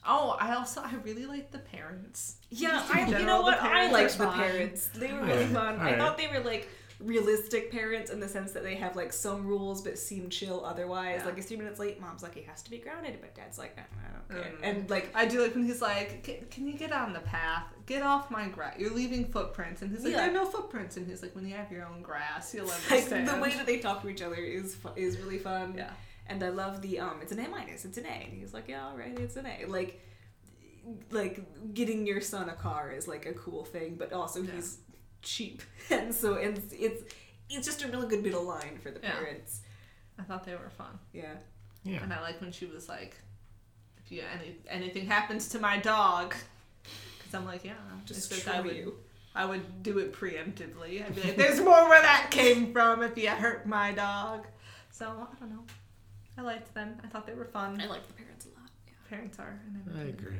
Oh, I also I really liked the parents. yeah Just in I, you know what i liked the parents they were really Yeah, fun i alright. thought they were like realistic parents in the sense that they have like some rules but seem chill otherwise Yeah. like a few minutes late mom's like he has to be grounded but dad's like "Uh, i don't care Mm. and like I do like when he's like, "Can- "Can you get on the path? Get off my grass. You're leaving footprints." And he's like, Yeah. "There are no footprints." And he's like, "When you have your own grass, you'll like understand." the way that they talk to each other is fu- is really fun. yeah. And I love the um, it's an A minus, it's an A. And he's like, yeah, all right, it's an A. Like, like getting your son a car is like a cool thing, but also Yeah. he's cheap, and so it's, it's it's just a really good middle line for the Yeah. parents. I thought they were fun. Yeah. Yeah. And I like when she was like, "If you any anything happens to my dog," because I'm like, "Yeah, Just it's true I would, you. I would do it preemptively. I'd be like, "There's more where that came from if you hurt my dog." So I don't know. I liked them. I thought they were fun. I like the parents a lot. Yeah. Parents are. And I everything. agree.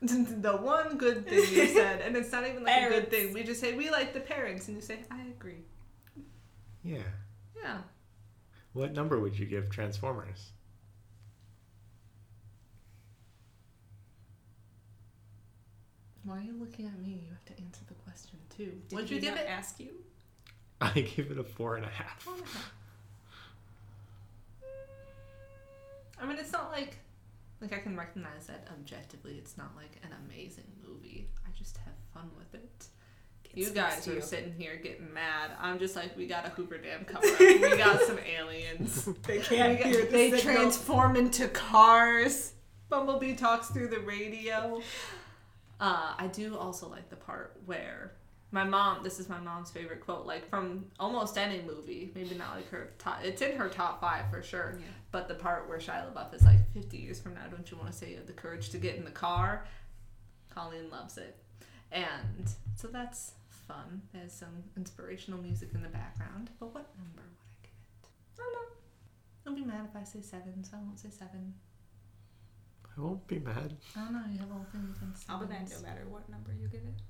the one good thing you said, and it's not even like a good thing. We just say we like the parents, and you say I agree. Yeah. Yeah. What number would you give Transformers? Why are you looking at me? You have to answer the question too. Did What'd you give not it? Ask you. I give it a four and a half. Four and a half. I mean, it's not like like I can recognize that objectively. It's not like an amazing movie. I just have fun with it. You guys are you. sitting here getting mad. I'm just like, we got a Hoover Dam cover up. we got some aliens. They can't got- hear the they signal. transform into cars. Bumblebee talks through the radio. Uh, I do also like the part where my mom. This is my mom's favorite quote, like from almost any movie. Maybe not like her top. It's in her top five for sure. Yeah. But the part where Shia LaBeouf is like, 50 years from now, don't you want to say you have the courage to get in the car? Colleen loves it. And so that's fun. There's some inspirational music in the background. But what number would I give it? I don't know. Don't be mad if I say seven, so I won't say seven. I won't be mad. I don't know. You have all things I'll be mad no matter what number you give it.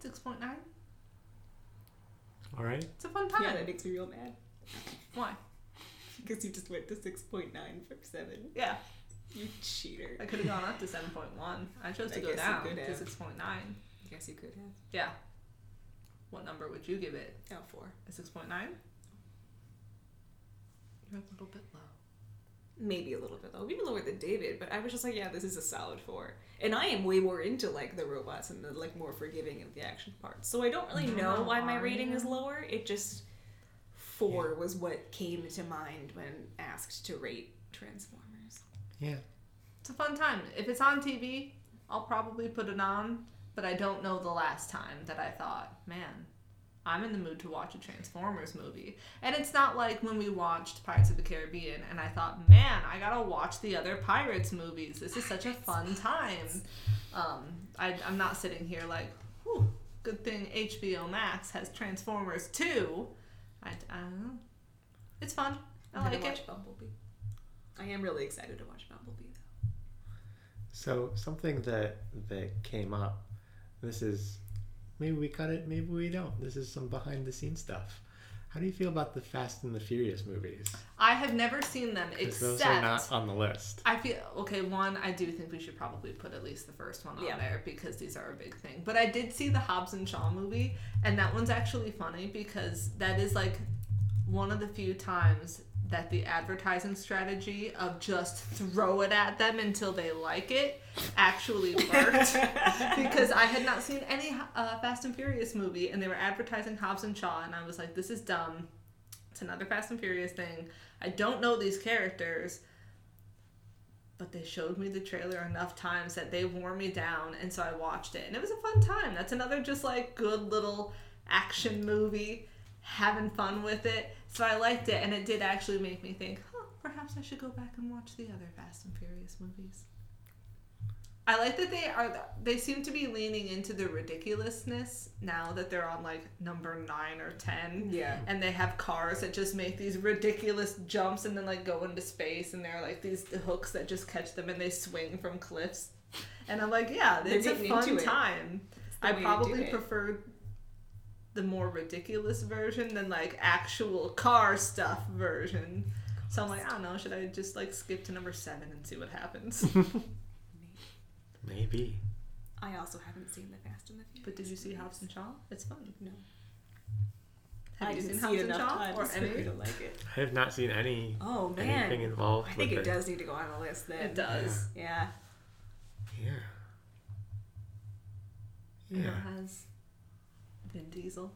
Six point nine. All right. It's a fun time. Yeah, that makes me real mad. Why? Because you just went to 6.9 from 7. Yeah, You cheater. I could have gone up to seven point one. I chose to I go down could to have. six point nine. Yes, you could have. Yeah. What number would you give it? Oh, 4. A six point nine. You're a little bit low. Maybe a little bit low. Maybe lower than David, but I was just like, yeah, this is a solid 4. And I am way more into, like, the robots and the, like, more forgiving of the action parts. So I don't really know why my rating you? is lower. It just... four was what came to mind when asked to rate Transformers. Yeah. It's a fun time. If it's on TV, I'll probably put it on, but I don't know the last time that I thought, man, I'm in the mood to watch a Transformers movie. And it's not like when we watched Pirates of the Caribbean and I thought, man, I gotta watch the other Pirates movies. This is such a fun time. Um, I, I'm not sitting here like, whew, good thing HBO Max has Transformers 2. I, I don't know. It's fun. I I'm gonna like watch it. Bumblebee. I am really excited to watch Bumblebee though. So something that that came up. This is maybe we cut it, maybe we don't. This is some behind the scenes stuff. How do you feel about the Fast and the Furious movies? I have never seen them except. those are not on the list. I feel okay. One, I do think we should probably put at least the first one on Yeah. there because these are a big thing. But I did see the Hobbs and Shaw movie, and that one's actually funny because that is like one of the few times that the advertising strategy of just throw it at them until they like it actually worked. because I had not seen any uh, Fast and Furious movie, and they were advertising Hobbs and Shaw, and I was like, this is dumb. It's another Fast and Furious thing. I don't know these characters but they showed me the trailer enough times that they wore me down and so I watched it and it was a fun time. That's another just like good little action movie, having fun with it. So I liked it and it did actually make me think, huh, perhaps I should go back and watch the other Fast and Furious movies. I like that they are they seem to be leaning into the ridiculousness now that they're on like number 9 or 10 Yeah. and they have cars that just make these ridiculous jumps and then like go into space and there are like these hooks that just catch them and they swing from cliffs and i'm like yeah it's a fun it. time i way to do probably it. Prefer the more ridiculous version than like actual car stuff version so i'm like i don't know should i just like skip to number seven and see what happens Maybe. I also haven't seen the Fast and the Furious. but did you see movies. hobbs and shaw it's fun No. have I you didn't seen see hobbs it and enough shaw or for me any to like it. I have not seen any Oh man. anything involved I think with it does need to go on the list then. it does Yeah. Yeah. And Yeah. it has Vin Diesel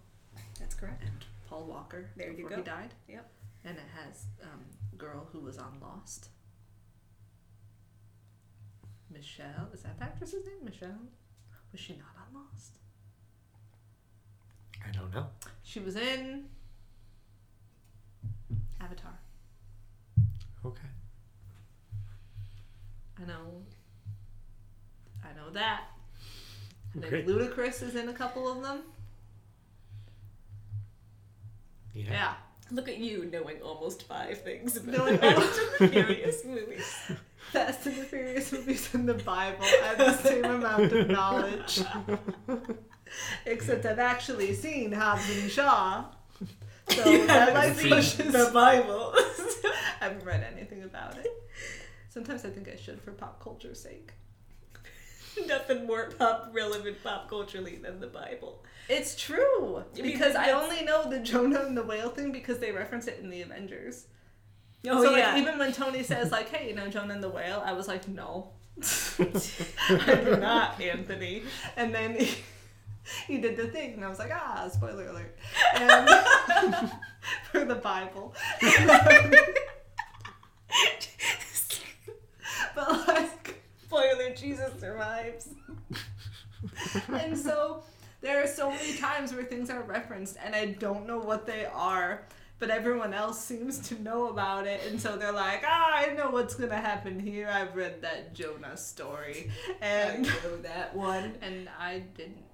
That's correct. and Paul Walker There you before go. he died. Yep. And it has um, girl who was on Lost. Michelle, is that the actress's name? Michelle? Was she not on Lost? I don't know. She was in Avatar. Okay. I know. I know that. I think Ludacris is in a couple of them. Yeah. Yeah. Look at you knowing almost five things about Knowing the Fast and the Furious movies. Fast and the Furious movies in the Bible. I have the same amount of knowledge. Except I've actually seen Hobbs and Shaw. So You that haven't like seen pushes. the Bible. I haven't read anything about it. Sometimes I think I should for pop culture's sake. Nothing more pop relevant pop culturally than the Bible. It's true I mean, because I only know the Jonah and the whale thing because they reference it in the Avengers. Oh so yeah. like even when Tony says like, "Hey, you know Jonah and the whale," I was like, "No, I do not, Anthony." And then he, he did the thing, and I was like, "Ah, spoiler alert!" And for the Bible, but like. Spoiler: Jesus survives. and so there are so many times where things are referenced and I don't know what they are, but everyone else seems to know about it, and so they're like, ah, I know what's gonna happen here. I've read that Jonah story, and I know that one. and I didn't.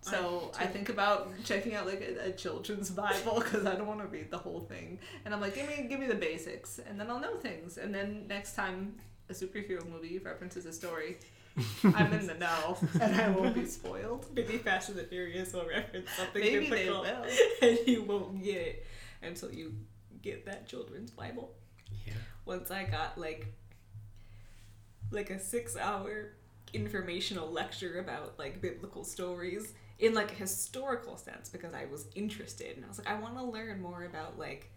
So I I, think about checking out like a, a children's Bible because I don't want to read the whole thing, and I'm like, give me give me the basics, and then I'll know things, and then next time a superhero movie references a story. I'm in the know, and I won't be spoiled. Maybe Fast and the Furious will reference something Maybe they will. and you won't get it until you get that children's Bible. Yeah. Once I got like like a six-hour informational lecture about like biblical stories in like a historical sense because I was interested and I was like I want to learn more about like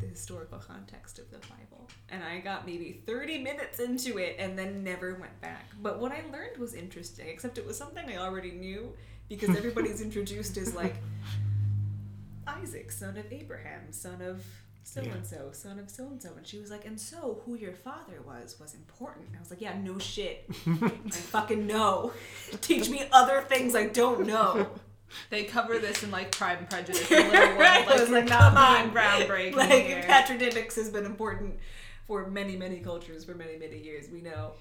the historical context of the Bible. And I got maybe 30 minutes into it and then never went back. But what I learned was interesting, except it was something I already knew because everybody's introduced as like, Isaac, son of Abraham, son of so and so, son of so and so. And she was like, and so who your father was was important. And I was like, yeah, no shit. I fucking know. Teach me other things I don't know. They cover this in like Pride and Prejudice. And Little Right, I like, was like, not come being on. groundbreaking like here. patronymics has been important for many, many cultures for many, many years. We know.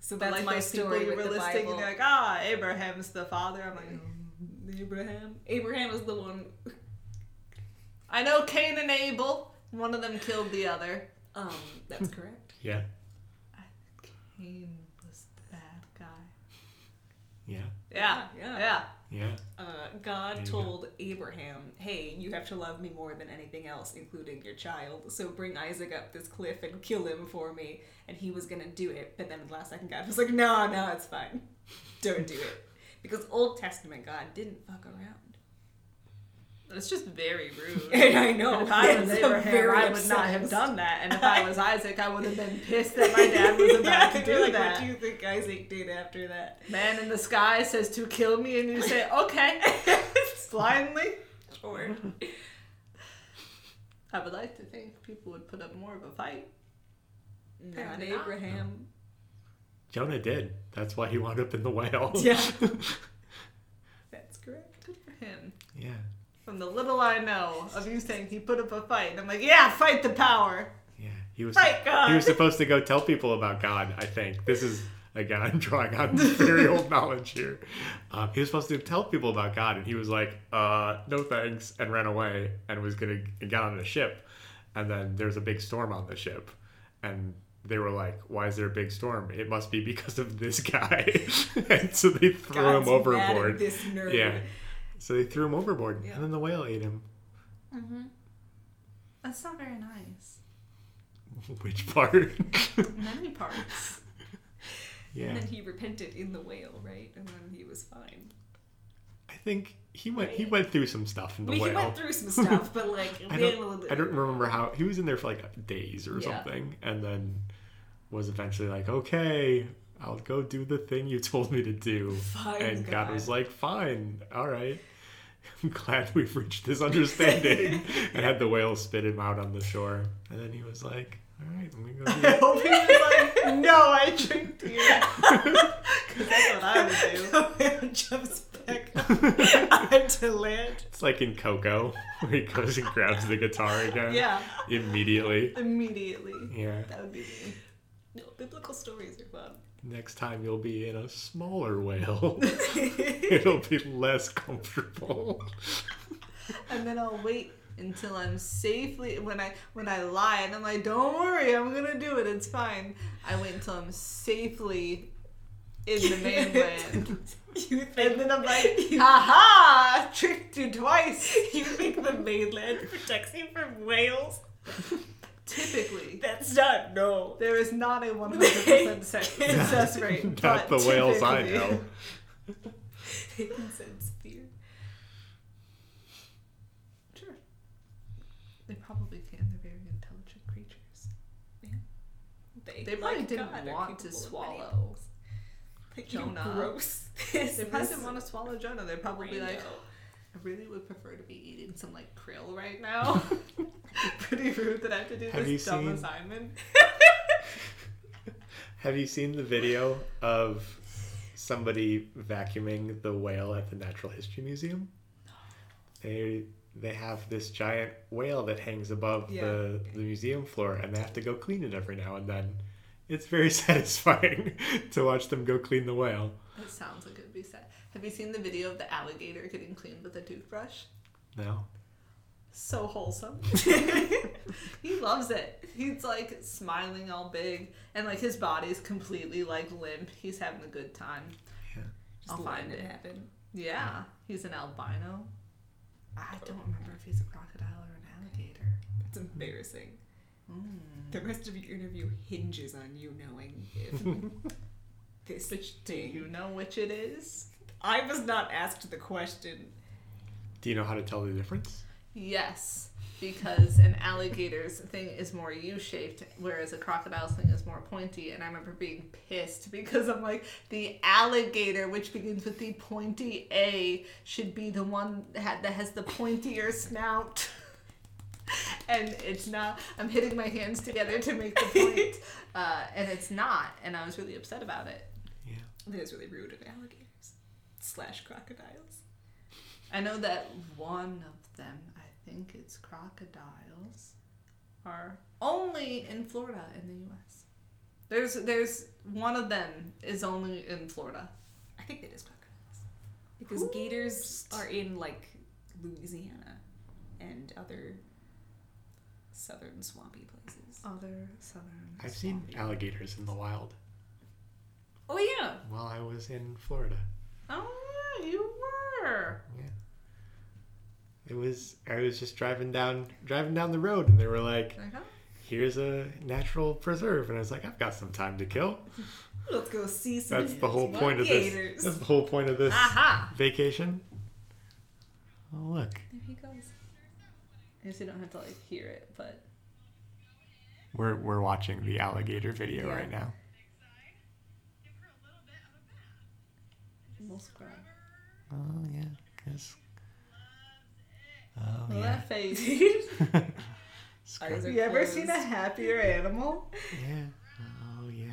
So that's like my those people story you with were the listing, Bible. and you're like, ah, Abraham's the father. I'm like, "Mm." Abraham. Abraham is the one. I know Cain and Abel. One of them killed the other. Um, that's correct. Yeah. Cain was the bad guy. Yeah. Yeah, Yeah. yeah. Yeah. Uh, God There you told Abraham, "Hey, you have to love me more than anything else, including your child. So bring Isaac up this cliff and kill him for me." And he was gonna do it, but then at the last second, God was like, "No, no, it's fine. Don't do it." Because Old Testament God didn't fuck around. It's just very rude. And I know. If I was Abraham, I would not have done that. And if I was Isaac, I would have been pissed that my dad was about to do like, that. What do you think Isaac did after that? Man in the sky says to kill me, and you say, okay, blindly. Sure. I would like to think people would put up more of a fight. Not Apparently not. Abraham. Jonah did. That's why he wound up in the whale. Yeah. That's correct. Good for him. yeah. From the little I know of you saying he put up a fight, and I'm like, yeah, fight the power. Yeah. He was Fight God. he was supposed to go tell people about God, I think. This is again I'm drawing on very old knowledge here. Um, he was supposed to tell people about God and he was like, uh, no thanks, and ran away and was gonna get on a ship. And then there's a big storm on the ship. And they were like, Why is there a big storm? It must be because of this guy. and so they threw God's him overboard. This nerd. Yeah. So they threw him overboard, Yeah. and then the whale ate him. Mm-hmm. That's not very nice. Which part? Many parts. yeah. And then he repented in the whale, right? And then he was fine. I think he went. He went through some stuff in the Well, whale. he went through some stuff, but like I don't, I don't remember how he was in there for like days or Yeah. something, and then was eventually like, "Okay, I'll go do the thing you told me to do." Fine, and God. God. was like, "Fine, all right." I'm glad we've reached this understanding, and had the whale spit him out on the shore, and then he was like, "All right, let me go." I Do hope he was like, no, I tricked you. Because that's what I would do. The whale jumps back up onto land. it's like in Coco, where he goes and grabs the guitar again. Yeah, Immediately. immediately. Yeah. That would be me. No, biblical stories are fun. Next time you'll be in a smaller whale. It'll be less comfortable. And then I'll wait until I'm safely when I when I lie and I'm like, don't worry, I'm gonna do it. It's fine. I wait until I'm safely in the mainland. You think, And then I'm like, ha haha, tricked you twice. you think the mainland protects you from whales? Typically, That's not no. there is not a 100% sex- success rate. Not but the whales I know. They can sense fear. Sure. They probably can. They're very intelligent creatures. They, They probably like didn't God, want to capable of many swallow things. Like, you Jonah. Gross. This They probably didn't want to swallow Jonah. They're probably like. I really would prefer to be eating some like krill right now. Pretty rude that I have to do Have this you dumb seen- assignment. Have you seen the video of somebody vacuuming the whale at the Natural History Museum? They they have this giant whale that hangs above Yeah. the, the museum floor and they have to go clean it every now and then. It's very satisfying to watch them go clean the whale. That sounds like it'd be sad. Have you seen the video of the alligator getting cleaned with a toothbrush? No? So wholesome. he loves it. He's like smiling all big, and like his body's completely like limp. He's having a good time. Yeah. Just I'll find it it. happen. Yeah, he's an albino. I don't remember if he's a crocodile or an alligator. That's embarrassing. Mm. The rest of your interview hinges on you knowing if this Which do you know which it is? I was not asked the question. Do you know how to tell the difference? Yes, because an alligator's thing is more U-shaped, whereas a crocodile's thing is more pointy. And I remember being pissed because I'm like, the alligator, which begins with the pointy A, should be the one that has the pointier snout. and it's not. I'm hitting my hands together to make the point, uh, and it's not. And I was really upset about it. Yeah. I think it's really rude of alligators slash crocodiles. I know that one of them, think it's crocodiles, are only in Florida in the U.S. There's there's one of them is only in Florida. I think it is crocodiles because gators are in like Louisiana and other southern swampy places. Other southern. I've seen alligators in the wild Oh yeah, while I was in Florida. Oh, yeah, you were. Yeah. It was I was just driving down driving down the road and they were like, Okay. "Here's a natural preserve." And I was like, "I've got some time to kill." let's go see some. That's the whole point of this. That's the whole point of this Aha! vacation. Oh, look. There he goes. I guess you don't have to like hear it, but We're we're watching the alligator video Yeah. right now. we'll. Oh yeah, cause. Oh Well, yeah. that face. Scrub- Eyes are you ever seen a happier animal? yeah. Oh yeah.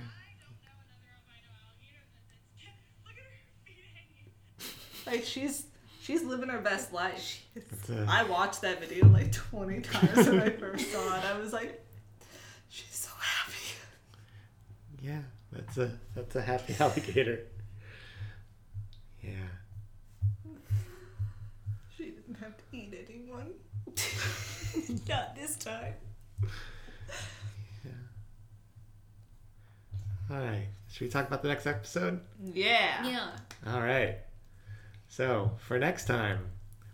Like she's she's living her best life. It's a- I watched that video like 20 times when I first saw it. I was like, she's so happy. Yeah, that's a that's a happy alligator. Yeah. She didn't have to eat anyone. Not this time. Yeah. All right. Should we talk about the next episode? Yeah. Yeah. All right. So, for next time,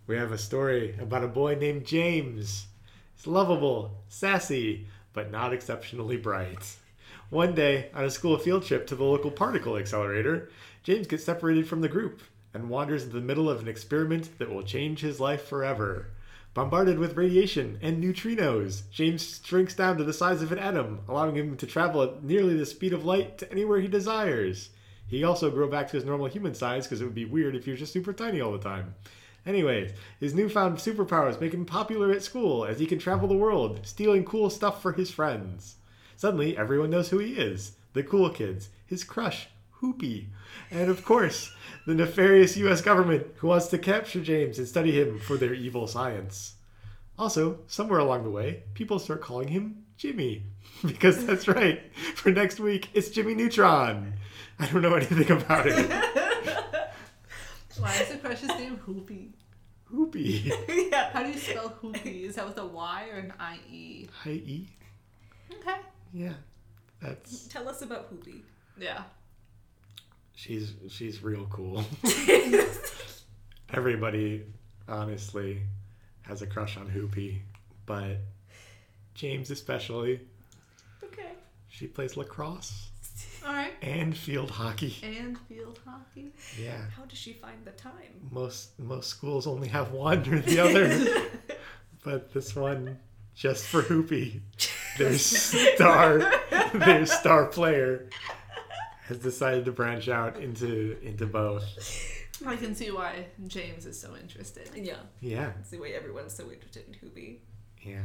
we have a story about a boy named James. He's lovable, sassy, but not exceptionally bright. One day, on a school field trip to the local particle accelerator, James gets separated from the group and wanders into the middle of an experiment that will change his life forever. Bombarded with radiation and neutrinos, James shrinks down to the size of an atom, allowing him to travel at nearly the speed of light to anywhere he desires. He also grow back to his normal human size because it would be weird if he was just super tiny all the time. Anyways, his newfound superpowers make him popular at school as he can travel the world, stealing cool stuff for his friends. Suddenly, everyone knows who he is the cool kids, his crush, Hoopy, and of course, the nefarious US government who wants to capture James and study him for their evil science. Also, somewhere along the way, people start calling him Jimmy. Because that's right, for next week, it's Jimmy Neutron. I don't know anything about it. Why is the crush's name Hoopy? Hoopy. yeah. How do you spell Hoopy? Is that with a Y or an I-E? Hi, E. Okay. Yeah, that's Tell us about Hoopy. Yeah. She's she's real cool. Everybody, honestly, has a crush on Hoopy, but James especially. Okay. She plays lacrosse All right. and field hockey. And field hockey. Yeah, How does she find the time? most most schools only have one or the other, but this one just for Hoopy. Their star, their star player has decided to branch out into into both. I can see why James is so interested. Yeah. Yeah, That's the way everyone's so interested in Hoopy. yeah.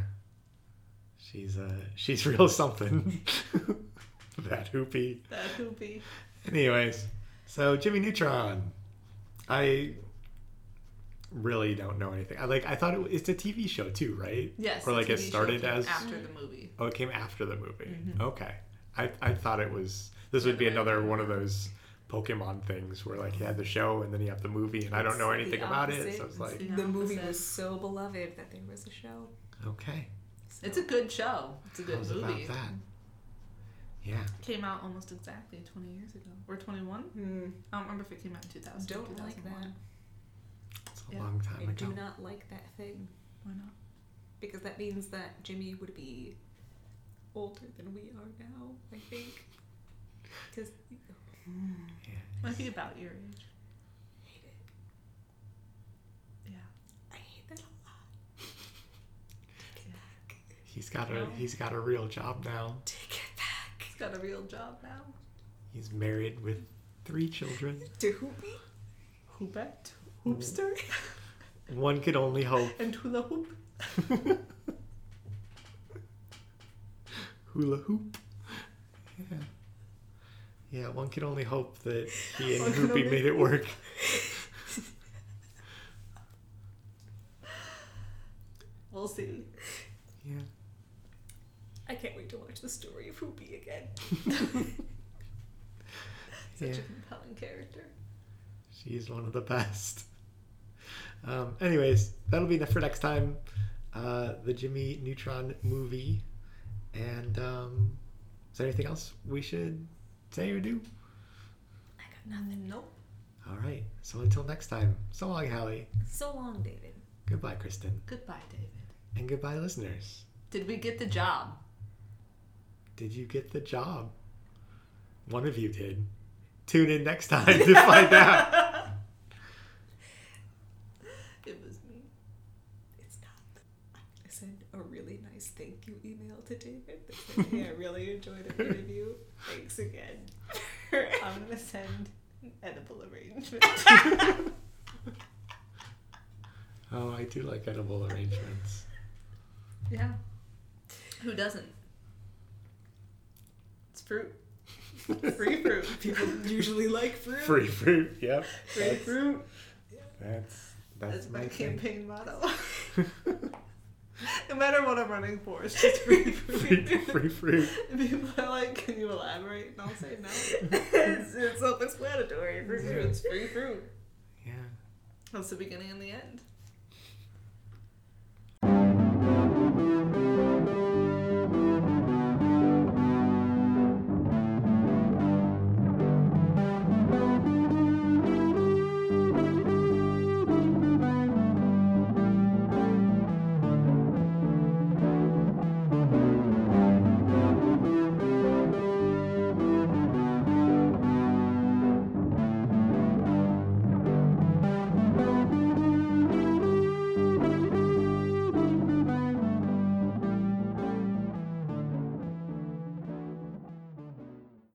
She's uh she's real something. that Hoopy. That Hoopy. Anyways, so Jimmy Neutron, I really don't know anything. I like I thought it, was- it's a TV show too, right? Yes. Or like the it TV show started as after the movie. oh, it came after the movie. Mm-hmm. Okay, I I thought it was this would be another one of those Pokemon things where like you had the show and then you have the movie and I don't know anything about it, opposite. so it's like the The movie was so beloved that there was a show. okay, It's a good show. It's a good how's movie. about that? Yeah, Came out almost exactly 20 years ago. Or 21? Hmm. I don't remember if it came out in 2000. Don't like 2001. that. it's a Yeah. long time ago. I ago. do not like that thing Why not? because that means that Jimmy would be older than we are now. I think. Because Yeah. Might be about your age. hate it. Yeah. I hate that a lot. He's got a No. he's got a real job now. Take it back. He's got a real job now. He's married with three children. To Hoopy. Hoopette, hoopster, One could only hope. and hula hoop. Hula hoop. Yeah. Yeah, one can only hope that he and Hoopy made it work. We'll see. Yeah. I can't wait to watch the story of Hoopy again. Such Yeah. a compelling character. She's one of the best. Um, anyways, that'll be enough for next time. Uh, the Jimmy Neutron movie. And um, is there anything else we should say or do? I got nothing. Nope. All right. So until next time, so long, Hallie. So long, David. Goodbye, Kristen. Goodbye, David. And goodbye, listeners. Did we get the job? Did you get the job? One of you did. Tune in next time to find out. It was me. It's not. I sent a really nice thank you email to David that said, hey, I really enjoyed the interview. Thanks again. I'm gonna send an edible arrangement. Oh, I do like edible arrangements. yeah. Who doesn't? It's fruit. Free fruit. People usually like fruit. Free fruit. Yep. Free That's fruit. that's, that's That's my my thing. campaign motto. no matter what I'm running for, it's just free free, fruit. free fruit. People are like, "Can you elaborate?" And I'll say no. it's, it's self-explanatory. Fruit. It's free fruit. Yeah. That's the beginning and the end.